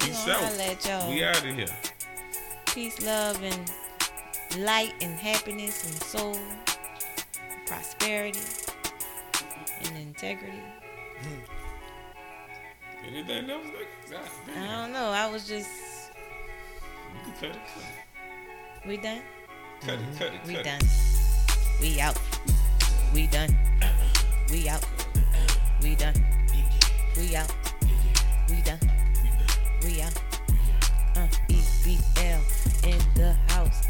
we
Peace out.
y'all.
We out of here.
Peace, love, and light, and happiness, and soul, prosperity, and integrity.
Anything else? God
I don't know. I was just.
You can cut it.
We done?
Cut it, mm-hmm. cut it,
We
cut
done. We out. We done. We out. We done. We out. We done. We out. Uh, EBL in the house.